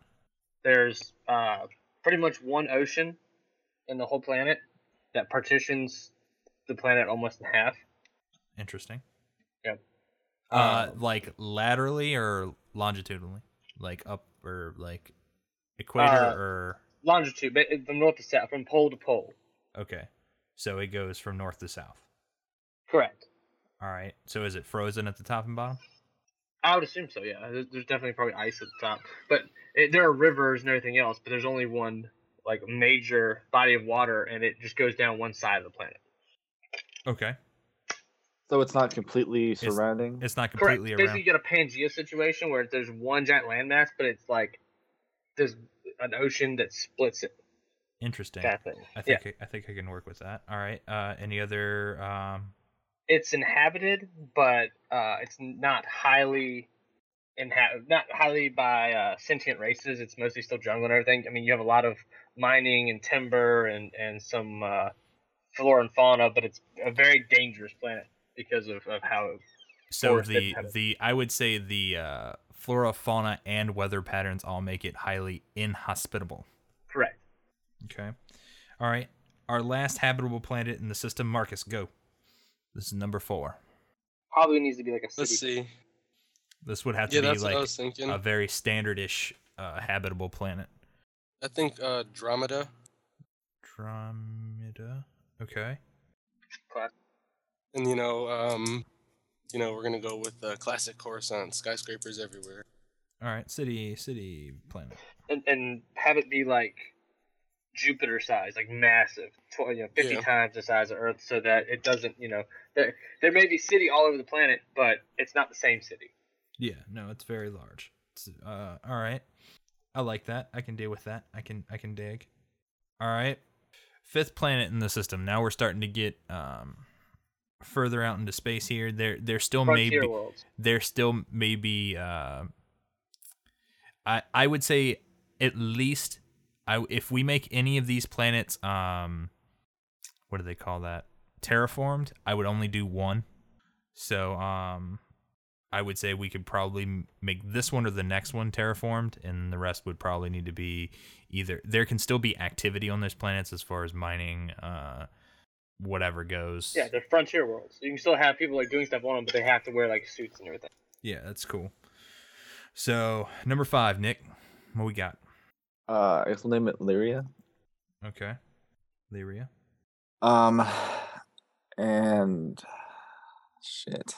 Speaker 4: There's uh pretty much one ocean in the whole planet that partitions the planet almost in half.
Speaker 2: Interesting.
Speaker 4: Yep.
Speaker 2: Uh, like laterally or longitudinally, like up or like equator
Speaker 4: Uh,
Speaker 2: or
Speaker 4: Longitude, but from north to south, from pole to pole.
Speaker 2: okay. So it goes from north to south.
Speaker 4: Correct.
Speaker 2: All right. So is it frozen at the top and bottom?
Speaker 4: I would assume so. Yeah, there's, there's definitely probably ice at the top, but it, there are rivers and everything else. But there's only one like major body of water, and it just goes down one side of the planet.
Speaker 2: Okay.
Speaker 3: So it's not completely surrounding.
Speaker 2: It's not completely
Speaker 4: Correct.
Speaker 2: completely
Speaker 4: Basically, you get a Pangea situation where there's one giant landmass, but it's like there's an ocean that splits it.
Speaker 2: Interesting.
Speaker 4: Kind of thing.
Speaker 2: I
Speaker 4: yeah,
Speaker 2: think I, I think I can work with that. All right. Uh, any other? Um,
Speaker 4: it's inhabited, but uh, it's not highly inha- not highly by uh, sentient races. It's mostly still jungle and everything. I mean, you have a lot of mining and timber and and some uh, flora and fauna, but it's a very dangerous planet because of, of how
Speaker 2: so the the I would say the uh, flora, fauna, and weather patterns all make it highly inhospitable.
Speaker 4: Correct.
Speaker 2: Okay. All right. Our last habitable planet in the system, Marcus, go. This is number four.
Speaker 4: Probably needs to be like a city.
Speaker 5: Let's see.
Speaker 2: This would have to
Speaker 5: Yeah,
Speaker 2: be
Speaker 5: that's what I
Speaker 2: like a very standardish uh, habitable planet.
Speaker 5: I think uh, Dromeda.
Speaker 2: Dromeda. Okay.
Speaker 4: Class.
Speaker 5: And you know, um, you know, we're gonna go with uh, classic Coruscant, skyscrapers everywhere.
Speaker 2: All right. City. City planet.
Speaker 4: and, and have it be like Jupiter size, like massive, 20, you know, fifty
Speaker 5: Yeah.
Speaker 4: times the size of Earth, so that it doesn't, you know, there there may be city all over the planet, but it's not the same city.
Speaker 2: Yeah. No, it's very large. It's, uh, all right. I like that. I can deal with that. I can I can dig. All right. Fifth planet in the system. Now we're starting to get um further out into space here. There there still may be
Speaker 4: worlds.
Speaker 2: there still may be uh I I would say at least I if we make any of these planets um what do they call that? Terraformed, I would only do one. So um I would say we could probably make this one or the next one terraformed, and the rest would probably need to be either. There can still be activity on those planets as far as mining, uh, whatever goes.
Speaker 4: Yeah, they're frontier worlds. You can still have people like doing stuff on them, but they have to wear like suits and everything.
Speaker 2: yeah, that's cool. So number five, Nick, what we got?
Speaker 3: Uh, I guess we'll name it Lyria.
Speaker 2: Okay, Lyria.
Speaker 3: Um, and shit.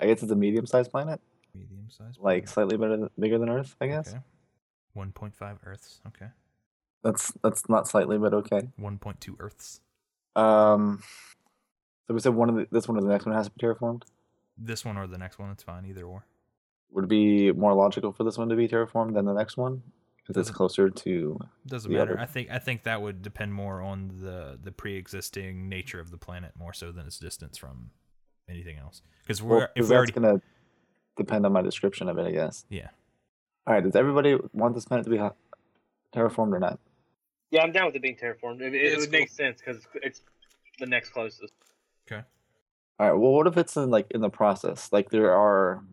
Speaker 3: I guess it's a medium-sized planet,
Speaker 2: Medium size.
Speaker 3: like slightly better, than, bigger than Earth. I guess
Speaker 2: Okay. One point five Earths. Okay.
Speaker 3: that's that's not slightly, but okay.
Speaker 2: One point two Earths.
Speaker 3: Um, so we said one of the, this one or the next one has to be terraformed.
Speaker 2: This one or the next one, it's fine. Either or.
Speaker 3: Would it be more logical for this one to be terraformed than the next one because it's closer to?
Speaker 2: Doesn't
Speaker 3: the
Speaker 2: matter.
Speaker 3: other.
Speaker 2: I think I think that would depend more on the the pre-existing nature of the planet more so than its distance from anything else. Because we're
Speaker 3: Well, 'cause
Speaker 2: if we
Speaker 3: that's
Speaker 2: already
Speaker 3: gonna depend on my description of it, I guess.
Speaker 2: yeah
Speaker 3: All right. Does everybody want this planet to be ha- terraformed or not?
Speaker 4: Yeah, I'm down with it being terraformed. It, it,
Speaker 5: It's
Speaker 4: would make sense because it's the next closest.
Speaker 2: okay
Speaker 3: All right. Well, what if it's in like in the process? Like there are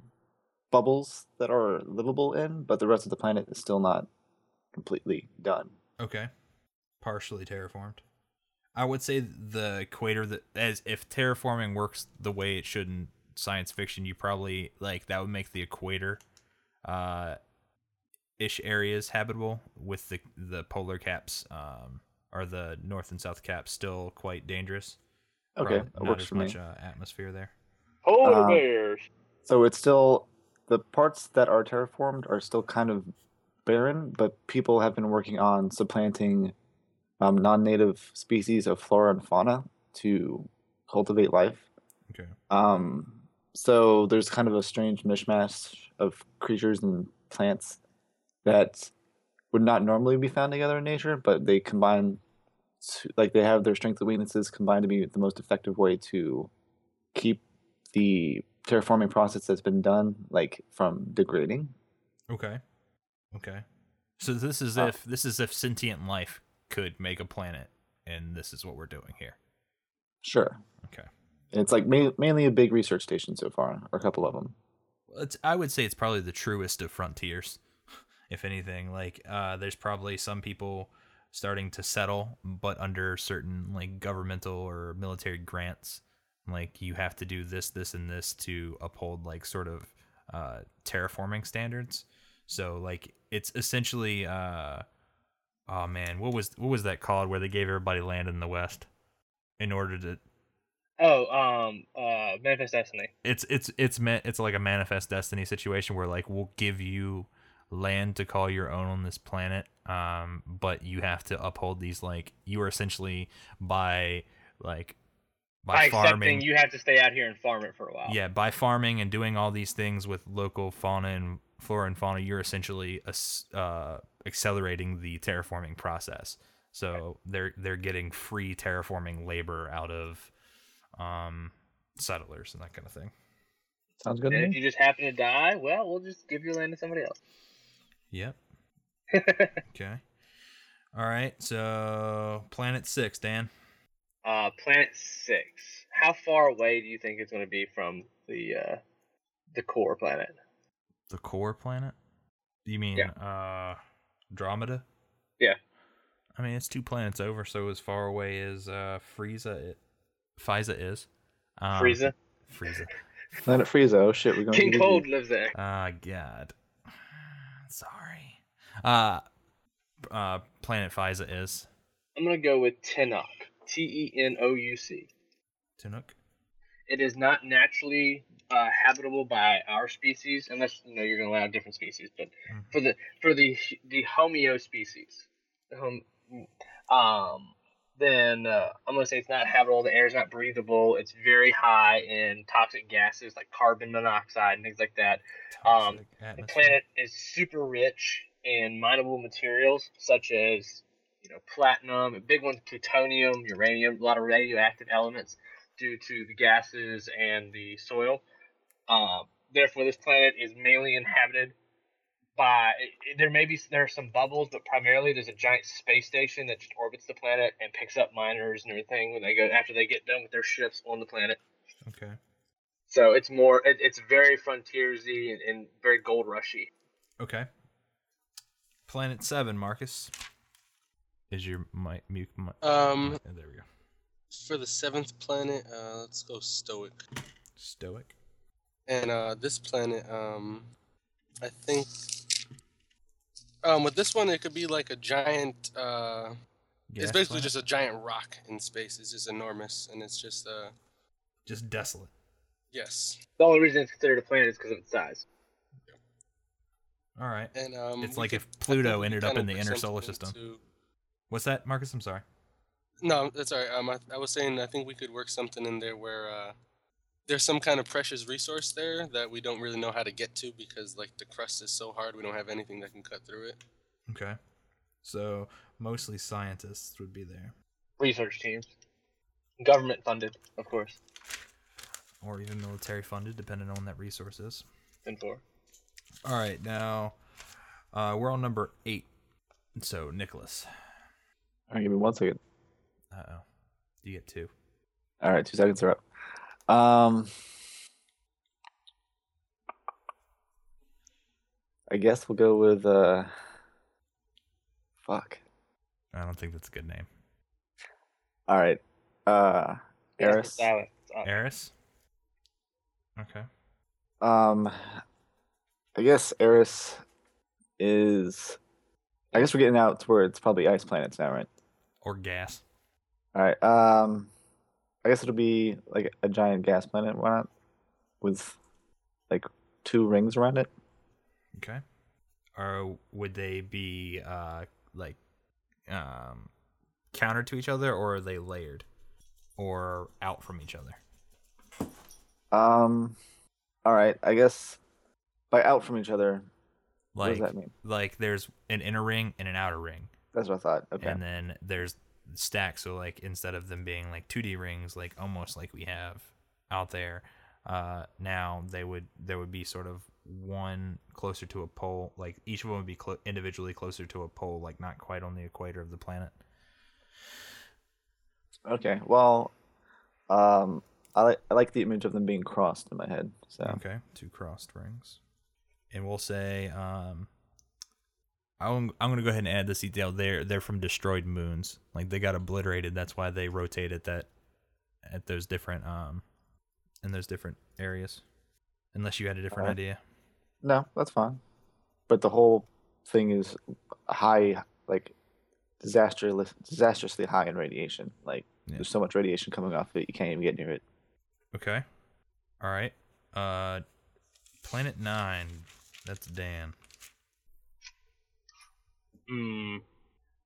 Speaker 3: bubbles that are livable in, but the rest of the planet is still not completely done.
Speaker 2: okay partially terraformed. I would say the equator that as if terraforming works the way it should in science fiction, you probably like that would make the equator uh ish areas habitable with the the polar caps um or the north and south caps still quite dangerous.
Speaker 3: Okay,
Speaker 2: Prob-
Speaker 3: that
Speaker 2: not as
Speaker 3: for me.
Speaker 2: much uh, atmosphere there.
Speaker 4: Polar
Speaker 3: Um,
Speaker 4: bears.
Speaker 3: So it's still the parts that are terraformed are still kind of barren, but people have been working on supplanting um, non-native species of flora and fauna to cultivate life.
Speaker 2: Okay.
Speaker 3: Um, so there's kind of a strange mishmash of creatures and plants that would not normally be found together in nature, but they combine, to, like they have their strengths and weaknesses combined to be the most effective way to keep the terraforming process that's been done like from degrading.
Speaker 2: Okay. Okay. So this is
Speaker 3: Uh,
Speaker 2: if this is if sentient life could make a planet, and this is what we're doing here.
Speaker 3: Sure.
Speaker 2: Okay.
Speaker 3: It's like ma- mainly a big research station so far, or a couple of them.
Speaker 2: It's I would say it's probably the truest of frontiers, if anything. Like, uh, there's probably some people starting to settle, but under certain like governmental or military grants. Like, you have to do this, this, and this to uphold like sort of uh, terraforming standards. So like, it's essentially, uh, oh man, what was what was that called where they gave everybody land in the West in order to
Speaker 4: Oh, um, uh, Manifest Destiny.
Speaker 2: it's it's it's meant it's like a manifest destiny situation where like we'll give you land to call your own on this planet um but you have to uphold these like you are essentially by like by,
Speaker 4: By
Speaker 2: farming
Speaker 4: you have to stay out here and farm it for a while.
Speaker 2: yeah by farming and doing all these things with local fauna and flora and fauna you're essentially uh accelerating the terraforming process so they're they're getting free terraforming labor out of um settlers and that kind of thing
Speaker 3: Sounds good
Speaker 4: And
Speaker 3: to
Speaker 4: if
Speaker 3: me.
Speaker 4: you just happen to die, well, we'll just give your land to somebody else.
Speaker 2: Yep. Okay. All right. So planet six, Dan.
Speaker 4: uh, Planet Six. How far away do you think it's going to be from the uh, the core planet?
Speaker 2: The core planet. You mean
Speaker 4: Yeah.
Speaker 2: uh Andromeda?
Speaker 4: Yeah.
Speaker 2: I mean, it's two planets over, so as far away as uh Frieza, it, Fyza is. Um,
Speaker 4: Frieza.
Speaker 2: Frieza.
Speaker 3: Planet Frieza. Oh shit, we're going.
Speaker 4: King
Speaker 3: to
Speaker 4: Cold lives there.
Speaker 2: Ah, God. Sorry. Uh, uh, planet Fyza is
Speaker 4: I'm going to go with Tenok. T E N O U C.
Speaker 2: Tinook.
Speaker 4: It is not naturally uh, habitable by our species, unless you know you're going to allow different species. But
Speaker 2: Mhm.
Speaker 4: for the for the the Homeo species, the hom- um, then uh, I'm gonna say it's not habitable. The air is not breathable. It's very high in toxic gases like carbon monoxide and things like that. Um, The planet is super rich in mineable materials such as you know platinum, a big one plutonium, uranium, a lot of radioactive elements due to the gases and the soil. Um, therefore, this planet is mainly inhabited by. There may be there are some bubbles, but primarily there's a giant space station that just orbits the planet and picks up miners and everything when they go after they get done with their shifts on the planet.
Speaker 2: Okay.
Speaker 4: So it's more, it, it's very frontiersy and, and very gold rushy.
Speaker 2: Okay. Planet seven, Marcus. Is your mic mute? mi-
Speaker 5: Um,
Speaker 2: oh, there we go.
Speaker 5: for the seventh planet, uh, let's go Stoic.
Speaker 2: Stoic.
Speaker 5: And uh, this planet, um, I think, um, with this one, it could be like a giant. Uh, it's basically
Speaker 2: planet?
Speaker 5: just a giant rock in space. It's just enormous, and it's just uh,
Speaker 2: just desolate.
Speaker 5: yes.
Speaker 4: The only reason it's considered a planet is because of its size.
Speaker 2: All right.
Speaker 5: And um,
Speaker 2: It's like
Speaker 5: could-
Speaker 2: if Pluto ended up in the inner solar system.
Speaker 5: to-
Speaker 2: What's that, Marcus? I'm sorry.
Speaker 5: No, that's all right. Um, I, I was saying I think we could work something in there where uh, there's some kind of precious resource there that we don't really know how to get to because like the crust is so hard, we don't have anything that can cut through it.
Speaker 2: Okay. So mostly scientists would be there,
Speaker 4: Research teams. Government funded, of course.
Speaker 2: or even military funded, depending on what that resource is.
Speaker 4: And for.
Speaker 2: All right, now uh, we're on number eight. So Nicholas.
Speaker 3: All right, give me one second.
Speaker 2: Uh oh. You get two.
Speaker 3: All right, two seconds are up. Um, I guess we'll go with uh. Fuck.
Speaker 2: I don't think that's a good name.
Speaker 3: All right. Uh, Eris.
Speaker 4: Silent. Uh,
Speaker 2: Eris. Okay.
Speaker 3: Um, I guess Eris is. I guess we're getting out to where it's probably ice planets now, right?
Speaker 2: Or gas.
Speaker 3: All right. Um, I guess it'll be like a giant gas planet. Why not? With like two rings around it.
Speaker 2: Okay. Or would they be uh like um counter to each other or are they layered? Or out from each other?
Speaker 3: Um, all right. I guess by out from each other. what does that mean?
Speaker 2: like there's an inner ring and an outer ring.
Speaker 3: That's what I thought. Okay.
Speaker 2: And then there's stacks, so like instead of them being like 2D rings like almost like we have out there, uh now they would there would be sort of one closer to a pole, like each of them would be clo- individually closer to a pole, like not quite on the equator of the planet.
Speaker 3: Okay. Well, um, I like I like the image of them being crossed in my head. So
Speaker 2: Okay, two crossed rings. And we'll say um I'm I'm gonna go ahead and add this detail. They're they're from destroyed moons. Like they got obliterated. That's why they rotate at that at those different um in those different areas. Unless you had a different idea.
Speaker 3: no, that's fine. But the whole thing is high, like disastrously disastrously high in radiation. Like
Speaker 2: Yeah.
Speaker 3: there's so much radiation coming off it, you can't even get near it.
Speaker 2: Okay. All right. Uh, Planet Nine. That's Dan.
Speaker 4: Hmm.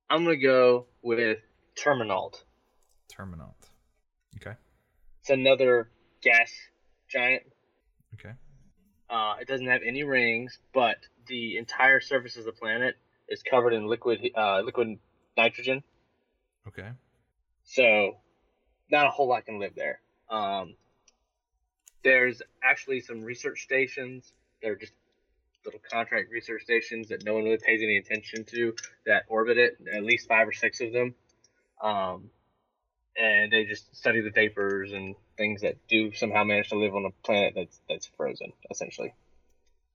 Speaker 4: I'm going to go with Terminalt.
Speaker 2: Terminal. Okay.
Speaker 4: It's another gas giant.
Speaker 2: Okay.
Speaker 4: Uh, it doesn't have any rings, but the entire surface of the planet is covered in liquid uh, liquid nitrogen.
Speaker 2: Okay.
Speaker 4: So, not a whole lot can live there. Um, there's actually some research stations. They're just little contract research stations that no one really pays any attention to that orbit it. At least five or six of them. Um, and they just study the vapors and things that do somehow manage to live on a planet that's that's frozen, essentially.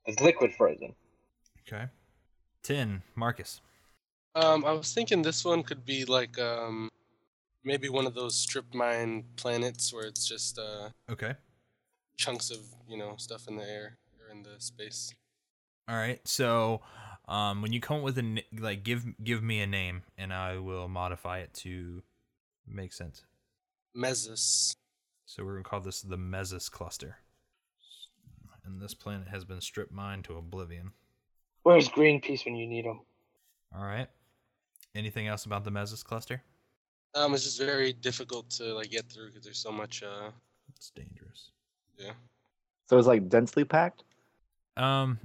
Speaker 4: It's liquid frozen.
Speaker 2: Okay. Ten. Marcus.
Speaker 5: Um, I was thinking this one could be like um, maybe one of those strip mine planets where it's just uh,
Speaker 2: Okay.
Speaker 5: chunks of you know stuff in the air or in the space.
Speaker 2: All right. So, um, when you come up with a like, give give me a name, and I will modify it to make sense.
Speaker 5: Mesus.
Speaker 2: So we're gonna call this the Mesos cluster. And this planet has been strip mined to oblivion.
Speaker 4: Where's Greenpeace when you need them?
Speaker 2: All right. Anything else about the Mesos cluster?
Speaker 5: Um, it's just very difficult to like get through because there's so much. Uh,
Speaker 2: It's dangerous.
Speaker 5: yeah.
Speaker 3: So it's like densely packed.
Speaker 2: Um,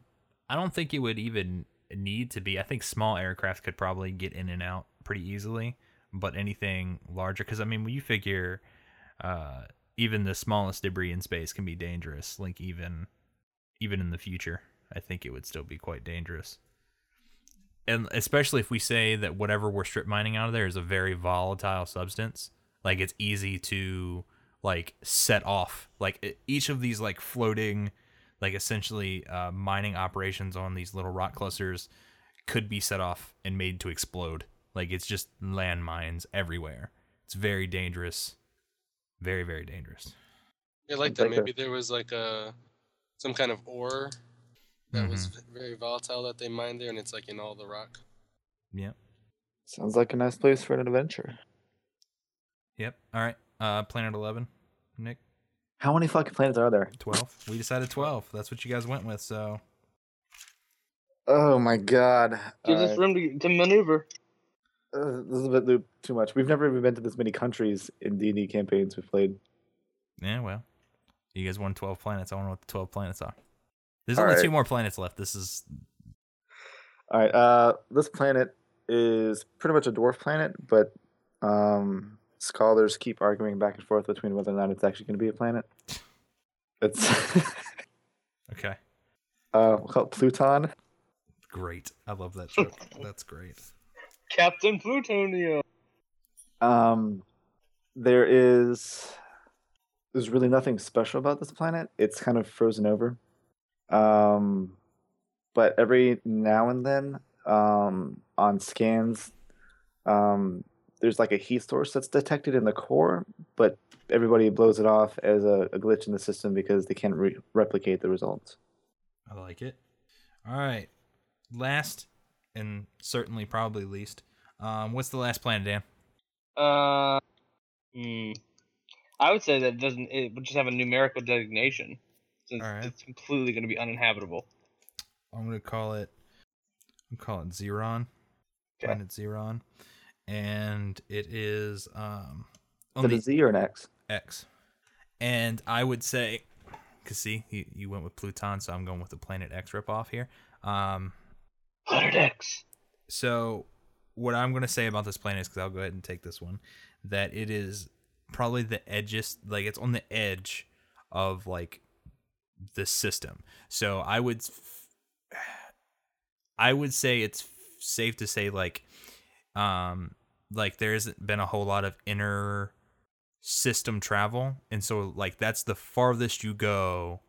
Speaker 2: I don't think it would even need to be. I think small aircraft could probably get in and out pretty easily, but anything larger, because I mean, when you figure, uh, even the smallest debris in space can be dangerous. Like even, even in the future, I think it would still be quite dangerous. And especially if we say that whatever we're strip mining out of there is a very volatile substance, like it's easy to like set off. Like each of these like floating like essentially uh, mining operations on these little rock clusters could be set off and made to explode. Like it's just landmines everywhere. It's very dangerous. Very very dangerous.
Speaker 5: Yeah, like that. Maybe there was like a some kind of ore that was very volatile that they mined there, and it's like in all the rock.
Speaker 2: Yep.
Speaker 3: Sounds like a nice place for an adventure.
Speaker 2: Yep. All right. Uh, Planet Eleven. Nick.
Speaker 3: How many fucking planets are there?
Speaker 2: Twelve. We decided twelve. That's what you guys went with. So
Speaker 3: Oh my god.
Speaker 4: Gives us room to, to maneuver.
Speaker 3: Uh, this is a bit too much. We've never even been to this many countries in D and D campaigns we've played.
Speaker 2: yeah. Well, you guys won twelve planets. I wonder what the twelve planets are. There's
Speaker 3: All
Speaker 2: only
Speaker 3: right.
Speaker 2: two more planets left. This is
Speaker 3: All right. Uh, this planet is pretty much a dwarf planet, but um, scholars keep arguing back and forth between whether or not it's actually going to be a planet. It's
Speaker 2: okay.
Speaker 3: uh, we'll call it Pluton.
Speaker 2: Great. I love that joke. That's great.
Speaker 4: Captain Plutonio.
Speaker 3: Um, there is there's really nothing special about this planet. It's kind of frozen over. Um, but every now and then, um, on scans, um, there's like a heat source that's detected in the core, but everybody blows it off as a, a glitch in the system because they can't re- replicate the results.
Speaker 2: I like it. All right. Last and certainly probably least. Um, what's the last planet, Dan?
Speaker 4: Uh, hmm. I would say that it doesn't. It would just have a numerical designation, since
Speaker 2: Alright.
Speaker 4: it's completely going to be uninhabitable.
Speaker 2: I'm gonna call it. I'm call it Xeron.
Speaker 4: Okay.
Speaker 2: Planet Xeron, and it is um
Speaker 3: Is
Speaker 2: on the
Speaker 3: a Z or an X?
Speaker 2: X. And I would say, cause see, you, you went with Pluton, so I'm going with the Planet X ripoff here. Um,
Speaker 4: Planet X.
Speaker 2: So, what I'm going to say about this planet is because I'll go ahead and take this one, that it is probably the edgiest, like it's on the edge of like the system. So I would, f- I would say it's safe to say like, um, like there hasn't been a whole lot of inner system travel, and so like that's the farthest you go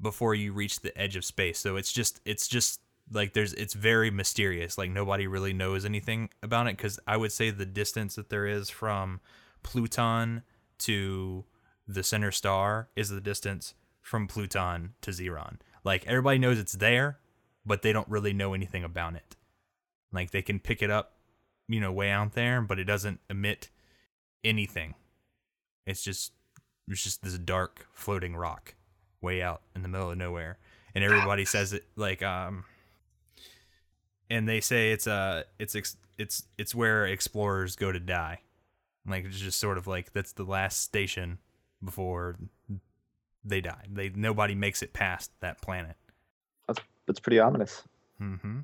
Speaker 2: before you reach the edge of space. So it's just it's just like there's it's very mysterious. Like nobody really knows anything about it cuz I would say the distance that there is from Pluton to the center star is the distance from Pluton to Xeron. Like everybody knows it's there, but they don't really know anything about it. Like they can pick it up, you know, way out there, but it doesn't emit anything. It's just it's just this dark floating rock way out in the middle of nowhere. And everybody says it like um and they say it's uh it's ex- it's it's where explorers go to die. Like it's just sort of like that's the last station before they die. They nobody makes it past that planet.
Speaker 3: That's that's pretty ominous.
Speaker 2: Mm-hmm.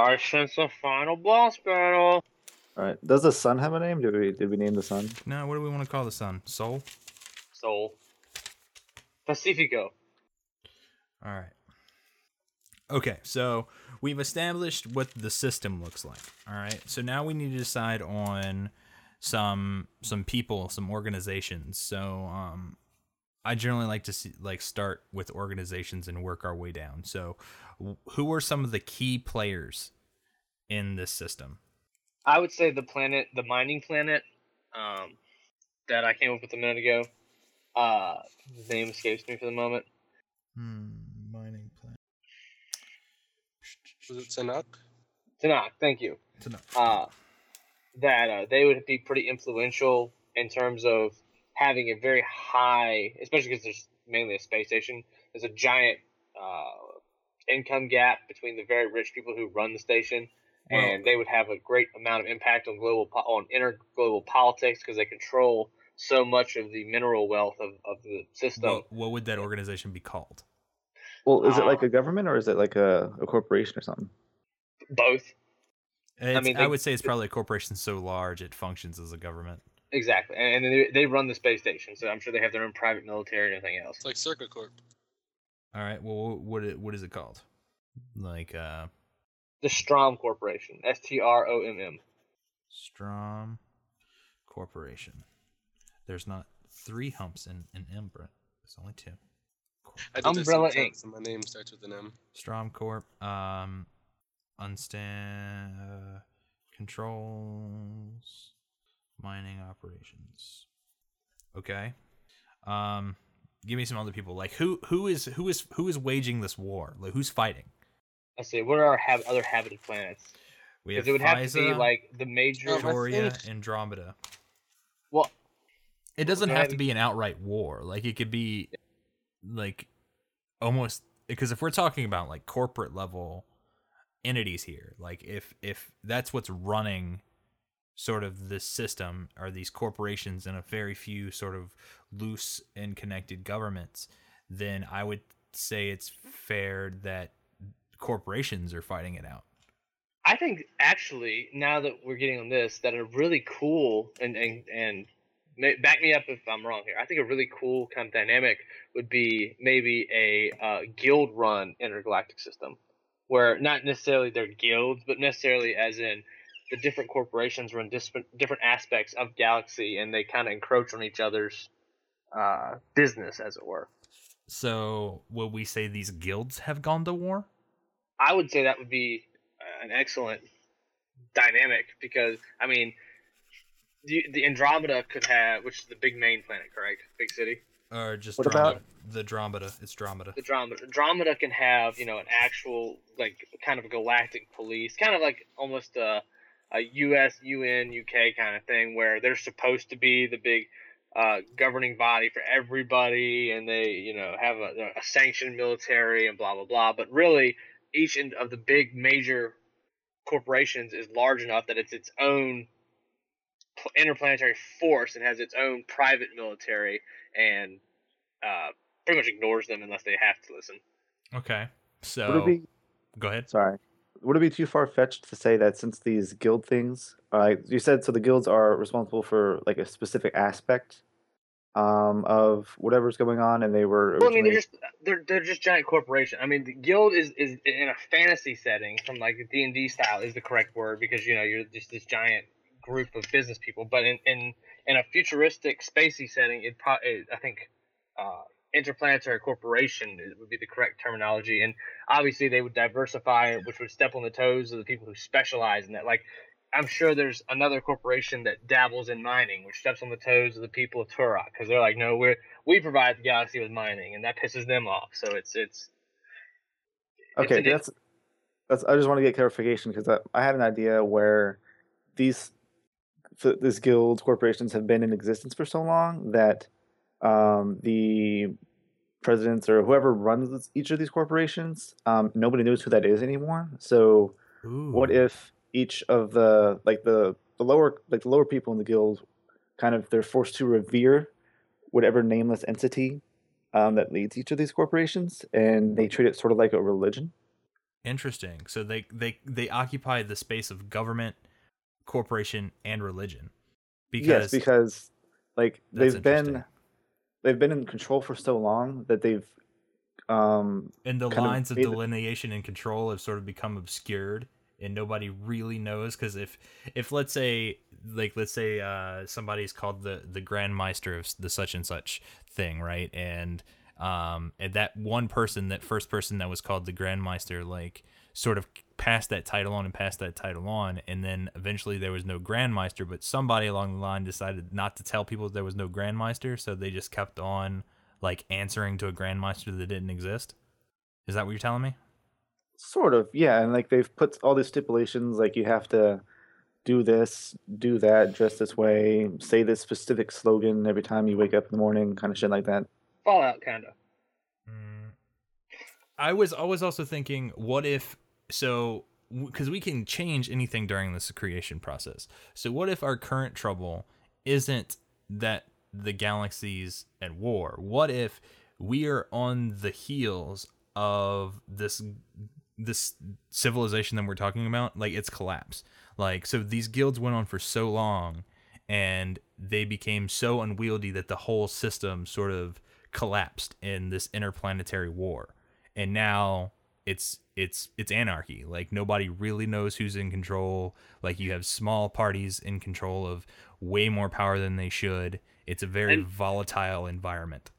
Speaker 4: I sense a final boss battle.
Speaker 3: All right. Does the sun have a name? Did we did we name the sun?
Speaker 2: No. what do we want to call the sun? Soul.
Speaker 4: Sol. Pacifico.
Speaker 2: All right. Okay, so we've established what the system looks like. All right. So now we need to decide on some some people, some organizations. So um I generally like to see, like start with organizations and work our way down. So wh- who are some of the key players in this system?
Speaker 4: I would say the planet, the mining planet, um, that I came up with a minute ago. Uh, his name escapes me for the moment.
Speaker 2: Hmm, mining planet.
Speaker 5: Was it Sanok?
Speaker 4: Tanakh, thank you.
Speaker 2: To know.
Speaker 4: uh, that uh, they would be pretty influential in terms of having a very high, especially because there's mainly a space station. There's a giant uh, income gap between the very rich people who run the station and they would have a great amount of impact on global po- on inter global politics because they control so much of the mineral wealth of, of the system.
Speaker 2: What, what would that organization be called?
Speaker 3: Well, is it
Speaker 4: Uh,
Speaker 3: like a government or is it like a, a corporation or something?
Speaker 4: Both
Speaker 2: It's-
Speaker 4: mean,
Speaker 2: I would say it's probably a corporation so large it functions as a government.
Speaker 4: exactly, and, and they, they run the space station, so I'm sure they have their own private military and everything else.
Speaker 5: It's like Circa Corp.
Speaker 2: All right. Well, what it, what is it called? Like uh,
Speaker 4: The Strom Corporation, S T R O M M.
Speaker 2: Strom Corporation. There's not three humps in an M, Brent. There's only two.
Speaker 5: I did
Speaker 4: Umbrella
Speaker 5: sometimes, and My name starts with an M.
Speaker 2: Strom Corp. Um, unstand uh, controls mining operations. Okay. Um, give me some other people. Like who who is who is who is waging this war? Like who's fighting?
Speaker 4: Let's see, what are our hab- other habited planets?
Speaker 2: We have
Speaker 4: Because it would have to be like the major.
Speaker 2: Victoria, Andromeda.
Speaker 4: Well,
Speaker 2: It doesn't
Speaker 4: Go
Speaker 2: have to be an outright war. Like it could be like almost because if we're talking about like corporate level entities here, like if if that's what's running sort of the system are these corporations and a very few sort of loose and connected governments, then I would say it's fair that corporations are fighting it out.
Speaker 4: I think actually now that we're getting on this, that a really cool and and and back me up if I'm wrong here. I think a really cool kind of dynamic would be maybe a uh, guild run intergalactic system, where not necessarily they're guilds, but necessarily as in the different corporations run different different aspects of galaxy, and they kind of encroach on each other's uh, business, as it were.
Speaker 2: So, will we say these guilds have gone to war?
Speaker 4: I would say that would be uh, an excellent dynamic because I mean, the the Andromeda could have, which is the big main planet, correct? Big city.
Speaker 2: Or just
Speaker 3: What
Speaker 2: Dromeda?
Speaker 3: about-
Speaker 2: the Dromeda? It's Dromeda.
Speaker 4: The Andromeda, Andromeda can have you know an actual like kind of galactic police, kind of like almost a a U.S. UN UK kind of thing where they're supposed to be the big uh, governing body for everybody, and they you know have a, a sanctioned military and blah blah blah. But really, each of the big major corporations is large enough that it's its own interplanetary force and has its own private military and uh, pretty much ignores them unless they have to listen.
Speaker 2: Okay. So,
Speaker 3: be
Speaker 2: go ahead.
Speaker 3: sorry? Would it be too far fetched to say that since these guild things, uh, you said so the guilds are responsible for like a specific aspect um, of whatever's going on, and they were.
Speaker 4: Well, I mean, they're just they're they're just giant corporation. I mean, the guild is is in a fantasy setting from like D anD D style is the correct word because you know you're just this giant group of business people. But in in, in a futuristic spacey setting, it, pro- it I think uh, interplanetary corporation would be the correct terminology. And obviously, they would diversify, which would step on the toes of the people who specialize in that. Like, I'm sure there's another corporation that dabbles in mining, which steps on the toes of the people of Turok because they're like, no, we're we provide the galaxy with mining, and that pisses them off. So it's it's it's
Speaker 3: Okay,
Speaker 4: an-
Speaker 3: that's that's. I just want to get clarification because I, I had an idea where these th- these guilds corporations have been in existence for so long that um, the presidents or whoever runs each of these corporations, um, nobody knows who that is anymore. So what if each of the like the the lower like the lower people in the guild kind of they're forced to revere whatever nameless entity um, that leads each of these corporations and they treat it sort of like a religion
Speaker 2: Interesting. So they they they occupy the space of government, corporation, and religion. Because,
Speaker 3: yes because like they've been. They've been in control for so long that they've um
Speaker 2: and the
Speaker 3: of
Speaker 2: lines of
Speaker 3: it-
Speaker 2: delineation and control have sort of become obscured and nobody really knows because if if let's say like let's say uh somebody's called the the grandmeister of the such and such thing right? And um and that one person that first person that was called the grandmeister like sort of passed that title on and passed that title on and then eventually there was no grandmeister but somebody along the line decided not to tell people there was no grandmeister so they just kept on like answering to a grandmeister that didn't exist is that what you're telling me
Speaker 3: sort of yeah and like they've put all these stipulations like you have to do this do that dress this way say this specific slogan every time you wake up in the morning kind of shit like that
Speaker 4: Fallout kind of.
Speaker 2: Mm. I was always also thinking, what if so because we can change anything during this creation process. So what if our current trouble isn't that the galaxy's at war? What if we are on the heels of this this civilization that we're talking about, like its collapse? Like so these guilds went on for so long and they became so unwieldy that the whole system sort of collapsed in this interplanetary war. And now it's it's it's anarchy. Like nobody really knows who's in control. Like you have small parties in control of way more power than they should. It's a very
Speaker 4: And-
Speaker 2: volatile environment.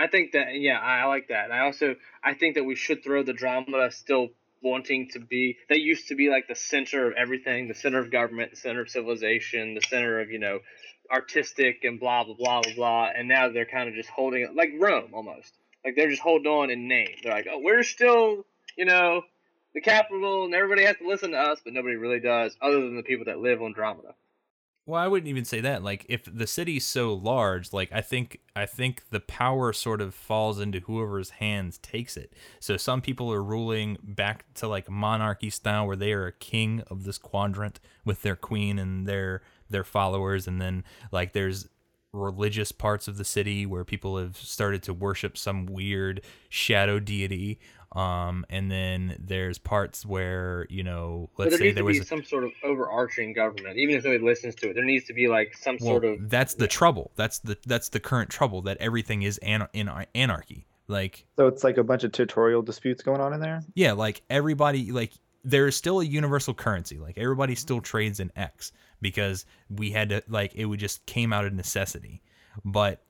Speaker 4: I think that yeah, I like that. And I also I think that we should throw the Dromeda still wanting to be that used to be like the center of everything, the center of government, the center of civilization, the center of, you know, artistic and blah blah blah blah blah. And now they're kind of just holding it like Rome almost. Like they're just holding on in name. They're like, Oh, we're still, you know, the capital and everybody has to listen to us, but nobody really does, other than the people that live on Andromeda.
Speaker 2: Well, I wouldn't even say that. Like if the city's so large, like I think I think the power sort of falls into whoever's hands takes it. So some people are ruling back to like monarchy style where they are a king of this quadrant with their queen and their their followers and then like there's religious parts of the city where people have started to worship some weird shadow deity. Um and then there's parts where you know let's
Speaker 4: there
Speaker 2: say
Speaker 4: needs
Speaker 2: there
Speaker 4: to
Speaker 2: was
Speaker 4: be
Speaker 2: a-
Speaker 4: some sort of overarching government, even if nobody listens to it. There needs to be like some
Speaker 2: well,
Speaker 4: sort of
Speaker 2: that's the trouble. That's the that's the current trouble that everything is an- in anarchy. Like
Speaker 3: So it's like a bunch of territorial disputes going on in there.
Speaker 2: yeah like everybody like there's still a universal currency. Like everybody still trades in x because we had to like it would just came out of necessity. But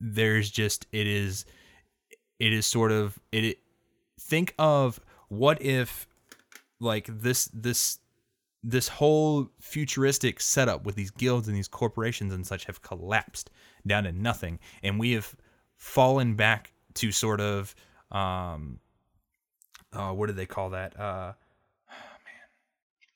Speaker 2: there's just it is it is sort of it, it think of what if like this this this whole futuristic setup with these guilds and these corporations and such have collapsed down to nothing. And we have fallen back to sort of um uh what do they call that? Uh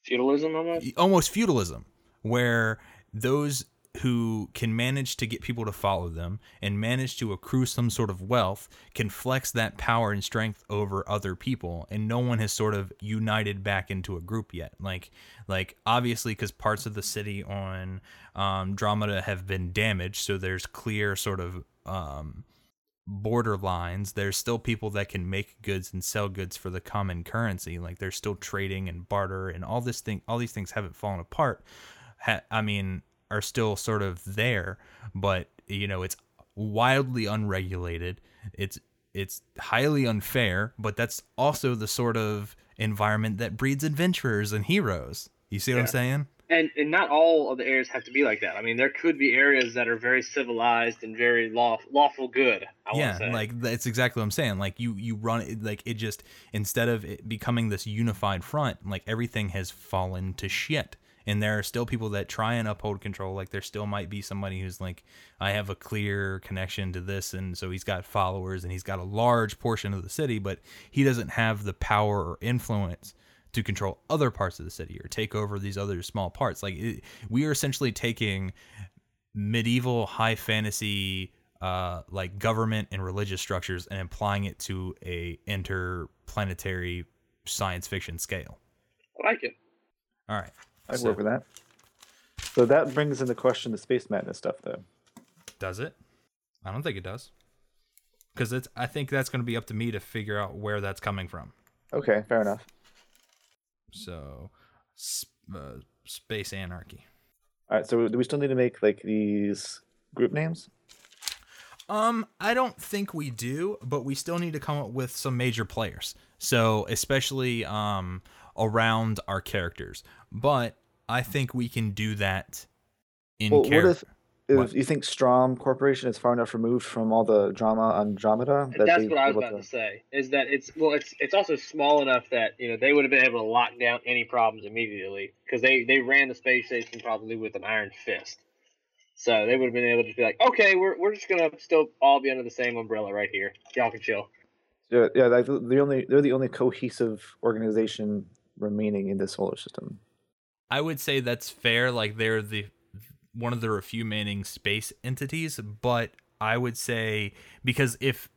Speaker 4: feudalism almost.
Speaker 2: almost feudalism where those who can manage to get people to follow them and manage to accrue some sort of wealth can flex that power and strength over other people. And no one has sort of united back into a group yet. Like like obviously because parts of the city on um, Andromeda have been damaged so there's clear sort of um, border lines. There's still people that can make goods and sell goods for the common currency. Like they're still trading and barter and all this thing all these things haven't fallen apart ha- i mean are still sort of there but you know it's wildly unregulated it's it's highly unfair but that's also the sort of environment that breeds adventurers and heroes you see what i'm saying
Speaker 4: And and not all of the areas have to be like that. I mean, there could be areas that are very civilized and very law, lawful good. I
Speaker 2: yeah
Speaker 4: say.
Speaker 2: like that's exactly what i'm saying like you you run it like it just instead of it becoming this unified front like everything has fallen to shit and there are still people that try and uphold control like there still might be somebody who's like i have a clear connection to this and so he's got followers and he's got a large portion of the city but he doesn't have the power or influence to control other parts of the city or take over these other small parts like it, we are essentially taking medieval high fantasy uh, like government and religious structures and applying it to a interplanetary science fiction scale.
Speaker 4: I like it.
Speaker 2: All right.
Speaker 3: I'd
Speaker 2: So-
Speaker 3: work with that. So that brings into question the space madness stuff, though.
Speaker 2: Does it? I don't think it does. Because it's. I think that's going to be up to me to figure out where that's coming from.
Speaker 3: Okay, fair enough.
Speaker 2: So, uh, space anarchy.
Speaker 3: All right, so do we still need to make like these group names?
Speaker 2: Um, I don't think we do, but we still need to come up with some major players. So, especially um around our characters. But I think we can do that in
Speaker 3: Well, what if, if
Speaker 2: What?
Speaker 3: you think Strom Corporation is far enough removed from all the drama on Andromeda that
Speaker 4: That's what I was about to say. Is that it's well, it's it's also small enough that you know they would have been able to lock down any problems immediately because they they ran the space station probably with an iron fist. So they would have been able to just be like, okay, we're we're just gonna still all be under the same umbrella right here. Y'all can chill.
Speaker 3: Yeah, yeah, like the only they're the only cohesive organization remaining in this solar system.
Speaker 2: I would say that's fair. Like they're the one of the few remaining space entities, but I would say because if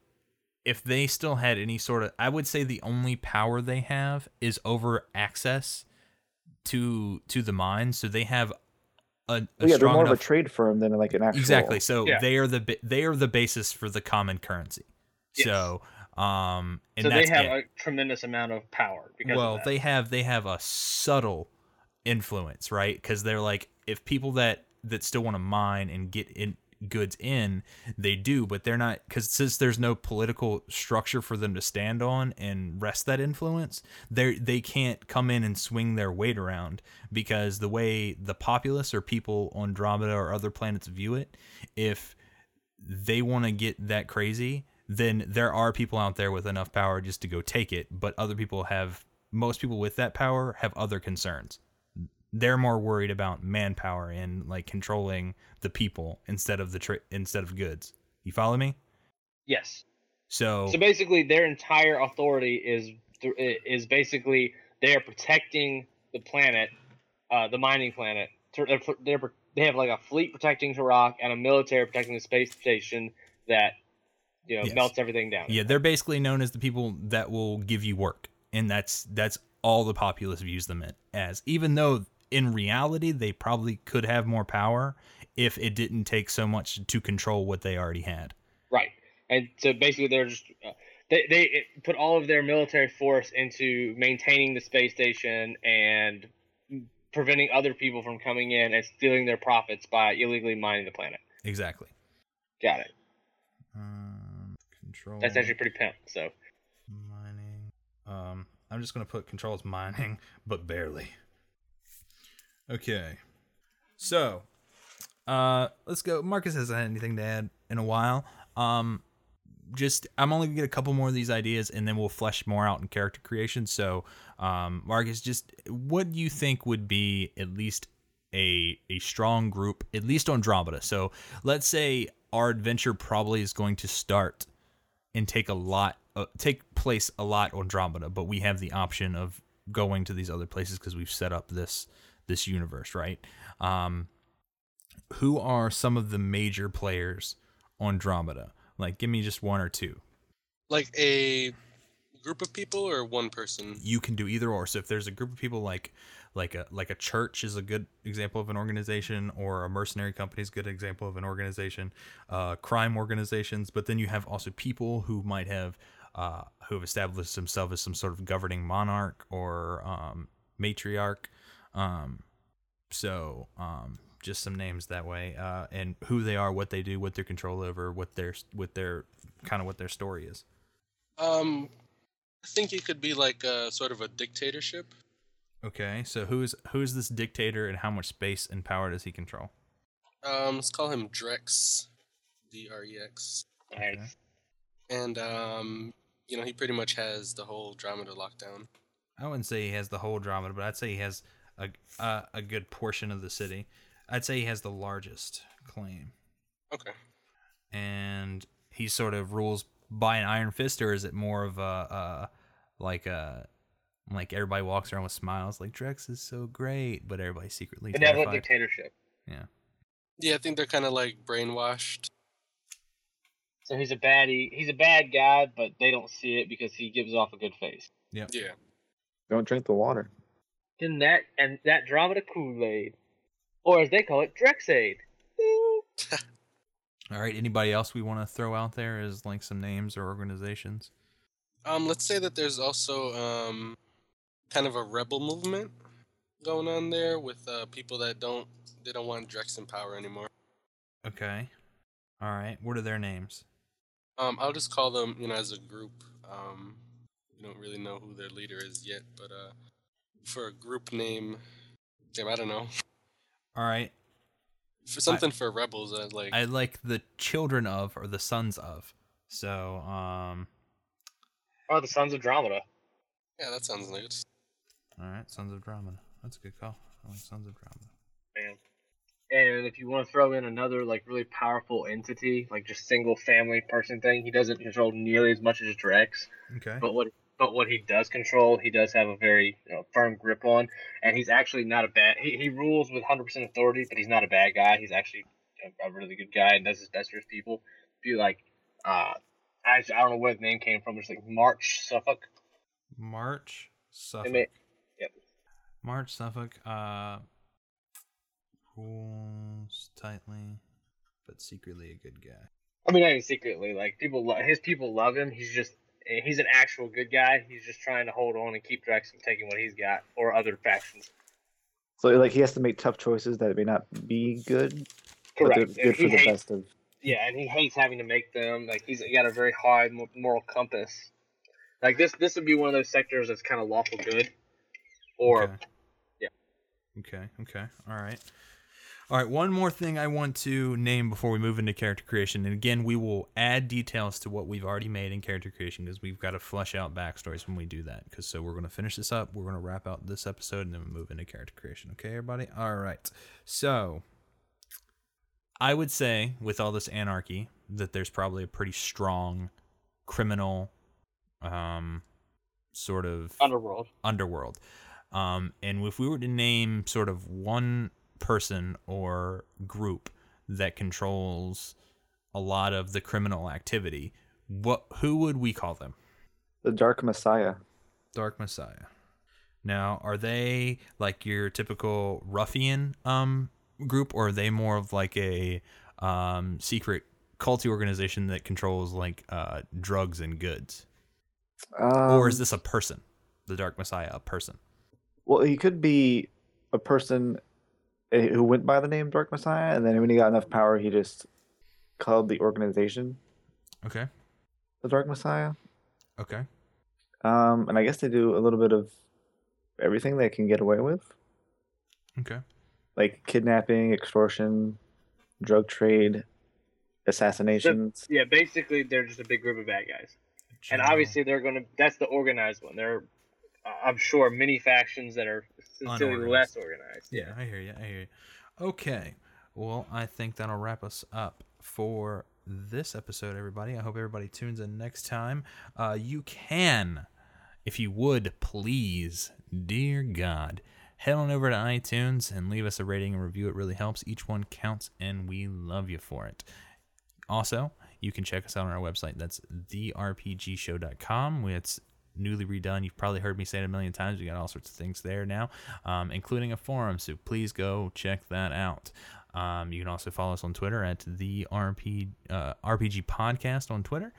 Speaker 2: if they still had any sort of I would say the only power they have is over access to to the mine. So they have a, a
Speaker 3: Well, yeah, they're
Speaker 2: strong
Speaker 3: more
Speaker 2: enough
Speaker 3: of a trade firm than like an actual.
Speaker 2: exactly. So
Speaker 4: Yeah.
Speaker 2: they are the they are the basis for the common currency.
Speaker 4: Yes.
Speaker 2: So um and
Speaker 4: so they have
Speaker 2: it.
Speaker 4: a tremendous amount of power because
Speaker 2: well
Speaker 4: of that.
Speaker 2: they have they have a subtle influence right because they're like if people that that still want to mine and get in goods in they do but they're not because since there's no political structure for them to stand on and rest that influence they they can't come in and swing their weight around because the way the populace or people on Andromeda or other planets view it if they want to get that crazy, then there are people out there with enough power just to go take it. But other people have, most people with that power have other concerns. They're more worried about manpower and like controlling the people instead of the tra- instead of goods. You follow me?
Speaker 4: yes.
Speaker 2: So,
Speaker 4: So basically, their entire authority is is basically they are protecting the planet, uh, the mining planet. They're, they're, they have like a fleet protecting Turok and a military protecting the space station that you know
Speaker 2: Yes.
Speaker 4: melts everything down.
Speaker 2: yeah, they're basically known as the people that will give you work, and that's that's all the populace views them as. Even though in reality they probably could have more power if it didn't take so much to control what they already had.
Speaker 4: Right. And so basically, they're just uh, they they put all of their military force into maintaining the space station and preventing other people from coming in and stealing their profits by illegally mining the planet.
Speaker 2: Exactly.
Speaker 4: Got it.
Speaker 2: Um, control.
Speaker 4: That's actually pretty pimp. So
Speaker 2: mining. Um, I'm just gonna put controls mining, but barely. Okay. So, uh, let's go. Marcus hasn't had anything to add in a while. Um, just I'm only gonna get a couple more of these ideas, and then we'll flesh more out in character creation. So, um, Marcus, just what do you think would be at least a a strong group, at least on Andromeda? So, let's say our adventure probably is going to start and take a lot uh, take place a lot on Andromeda, but we have the option of going to these other places because we've set up this this universe, right? Um, who are some of the major players on Andromeda? Like, give me just one or two.
Speaker 5: Like a group of people or one person?
Speaker 2: You can do either or. So if there's a group of people like like a like a church is a good example of an organization, or a mercenary company is a good example of an organization, uh, crime organizations. But then you have also people who might have uh, who have established themselves as some sort of governing monarch or um, matriarch. Um, so um, just some names that way, uh, and who they are, what they do, what their control over, what their what their kind of what their story is.
Speaker 5: Um, I think it could be like a sort of a dictatorship.
Speaker 2: Okay, so who's who's this dictator and how much space and power does he control?
Speaker 5: Um, let's call him Drex, D R E X,
Speaker 4: nice.
Speaker 5: and um, you know he pretty much has the whole Andromeda lockdown.
Speaker 2: I wouldn't say he has the whole Dromeda, but I'd say he has a uh, a good portion of the city. I'd say he has the largest claim,
Speaker 5: Okay.
Speaker 2: and he sort of rules by an iron fist, or is it more of a uh, like a like everybody walks around with smiles, like Drex is so great, but everybody's secretly
Speaker 4: Benevolent
Speaker 2: terrified.
Speaker 4: dictatorship.
Speaker 2: Yeah,
Speaker 5: Yeah, I think they're kind of like brainwashed.
Speaker 4: So he's a baddie. He's a bad guy, but they don't see it because he gives off a good face.
Speaker 5: Yeah. Yeah.
Speaker 3: Don't drink the water.
Speaker 4: And that and that Andromeda Kool Aid, or as they call it, Drexaid. Ding.
Speaker 2: All right. Anybody else we want to throw out there as like some names or organizations?
Speaker 5: Um, let's say that there's also um, kind of a rebel movement going on there with uh, people that don't they don't want Drex in power anymore.
Speaker 2: Okay. All right. What are their names?
Speaker 5: Um, I'll just call them, you know, as a group. Um, we don't really know who their leader is yet, but uh, for a group name, damn, I don't know.
Speaker 2: All right.
Speaker 5: For something for rebels, uh, like
Speaker 2: I like the children of or the sons of. So, um,
Speaker 4: Oh, the Sons of Andromeda.
Speaker 5: yeah, that sounds good.
Speaker 2: all right, sons of Andromeda. That's a good call. I like sons of Andromeda.
Speaker 4: Man. And if you want to throw in another like really powerful entity, like just single family person thing, he doesn't control nearly as much as Drex.
Speaker 2: Okay.
Speaker 4: But what but what he does control, he does have a very you know, firm grip on, and he's actually not a bad. He, he rules with 100% authority, but he's not a bad guy. He's actually a, a really good guy and does his best for his people. Be like, uh, I, I don't know where the name came from. It's like March Suffolk.
Speaker 2: March Suffolk.
Speaker 4: made- yep.
Speaker 2: March Suffolk. Uh, rules tightly, but secretly a good guy.
Speaker 4: I mean, not even secretly. Like people, lo- his people love him. He's just he's an actual good guy. He's just trying to hold on and keep Drex from taking what he's got or other factions.
Speaker 3: So like he has to make tough choices that may not be good,
Speaker 4: Correct.
Speaker 3: they're
Speaker 4: And
Speaker 3: good for the
Speaker 4: hates,
Speaker 3: best of.
Speaker 4: Yeah, and he hates having to make them. Like he's got a very hard moral compass. Like this, this would be one of those sectors that's kind of lawful good, or
Speaker 2: okay.
Speaker 4: yeah.
Speaker 2: Okay. Okay. All right. All right. One more thing I want to name before we move into character creation, and again, we will add details to what we've already made in character creation because we've got to flesh out backstories when we do that. Because so we're going to finish this up. We're going to wrap out this episode and then we move into character creation. Okay, everybody. All right. So I would say with all this anarchy that there's probably a pretty strong criminal, um, sort of
Speaker 4: underworld.
Speaker 2: underworld. Um, and if we were to name sort of one person or group that controls a lot of the criminal activity, what who would we call them?
Speaker 3: The Dark Messiah.
Speaker 2: Dark Messiah. Now, are they like your typical ruffian um group, or are they more of like a um secret culty organization that controls like uh drugs and goods?
Speaker 3: Um,
Speaker 2: or is this a person? The Dark Messiah, a person?
Speaker 3: Well, he could be a person who went by the name Dark Messiah, and then when he got enough power, he just called the organization
Speaker 2: Okay.
Speaker 3: the Dark Messiah.
Speaker 2: Okay.
Speaker 3: Um, and I guess they do a little bit of everything they can get away with,
Speaker 2: Okay.
Speaker 3: like kidnapping, extortion, drug trade, assassinations.
Speaker 4: Yeah, basically they're just a big group of bad guys, and obviously they're gonna. That's the organized one. There, are, I'm sure, many factions that are sincerely less organized.
Speaker 2: Yeah, I hear you. I hear you. Okay. Well, I think that'll wrap us up for this episode, everybody. I hope everybody tunes in next time. Uh, you can, if you would, please, dear God, head on over to iTunes and leave us a rating and review. It really helps. Each one counts, and we love you for it. Also, you can check us out on our website. That's therpgshow.com. It's newly redone. You've probably heard me say it a million times. We got all sorts of things there now, um, including a forum. So please go check that out. Um, you can also follow us on Twitter at the RP, uh, RPG Podcast on Twitter.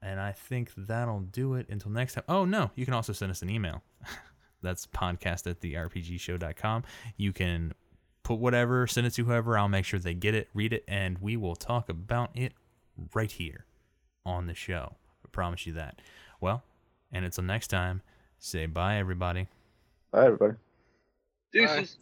Speaker 2: And I think that'll do it until next time. Oh, no, you can also send us an email. That's podcast at the RPG rpgshow.com. You can put whatever, send it to whoever. I'll make sure they get it, read it, and we will talk about it right here on the show. I promise you that. Well, and until next time, say bye, everybody.
Speaker 3: Bye, everybody.
Speaker 4: Deuces.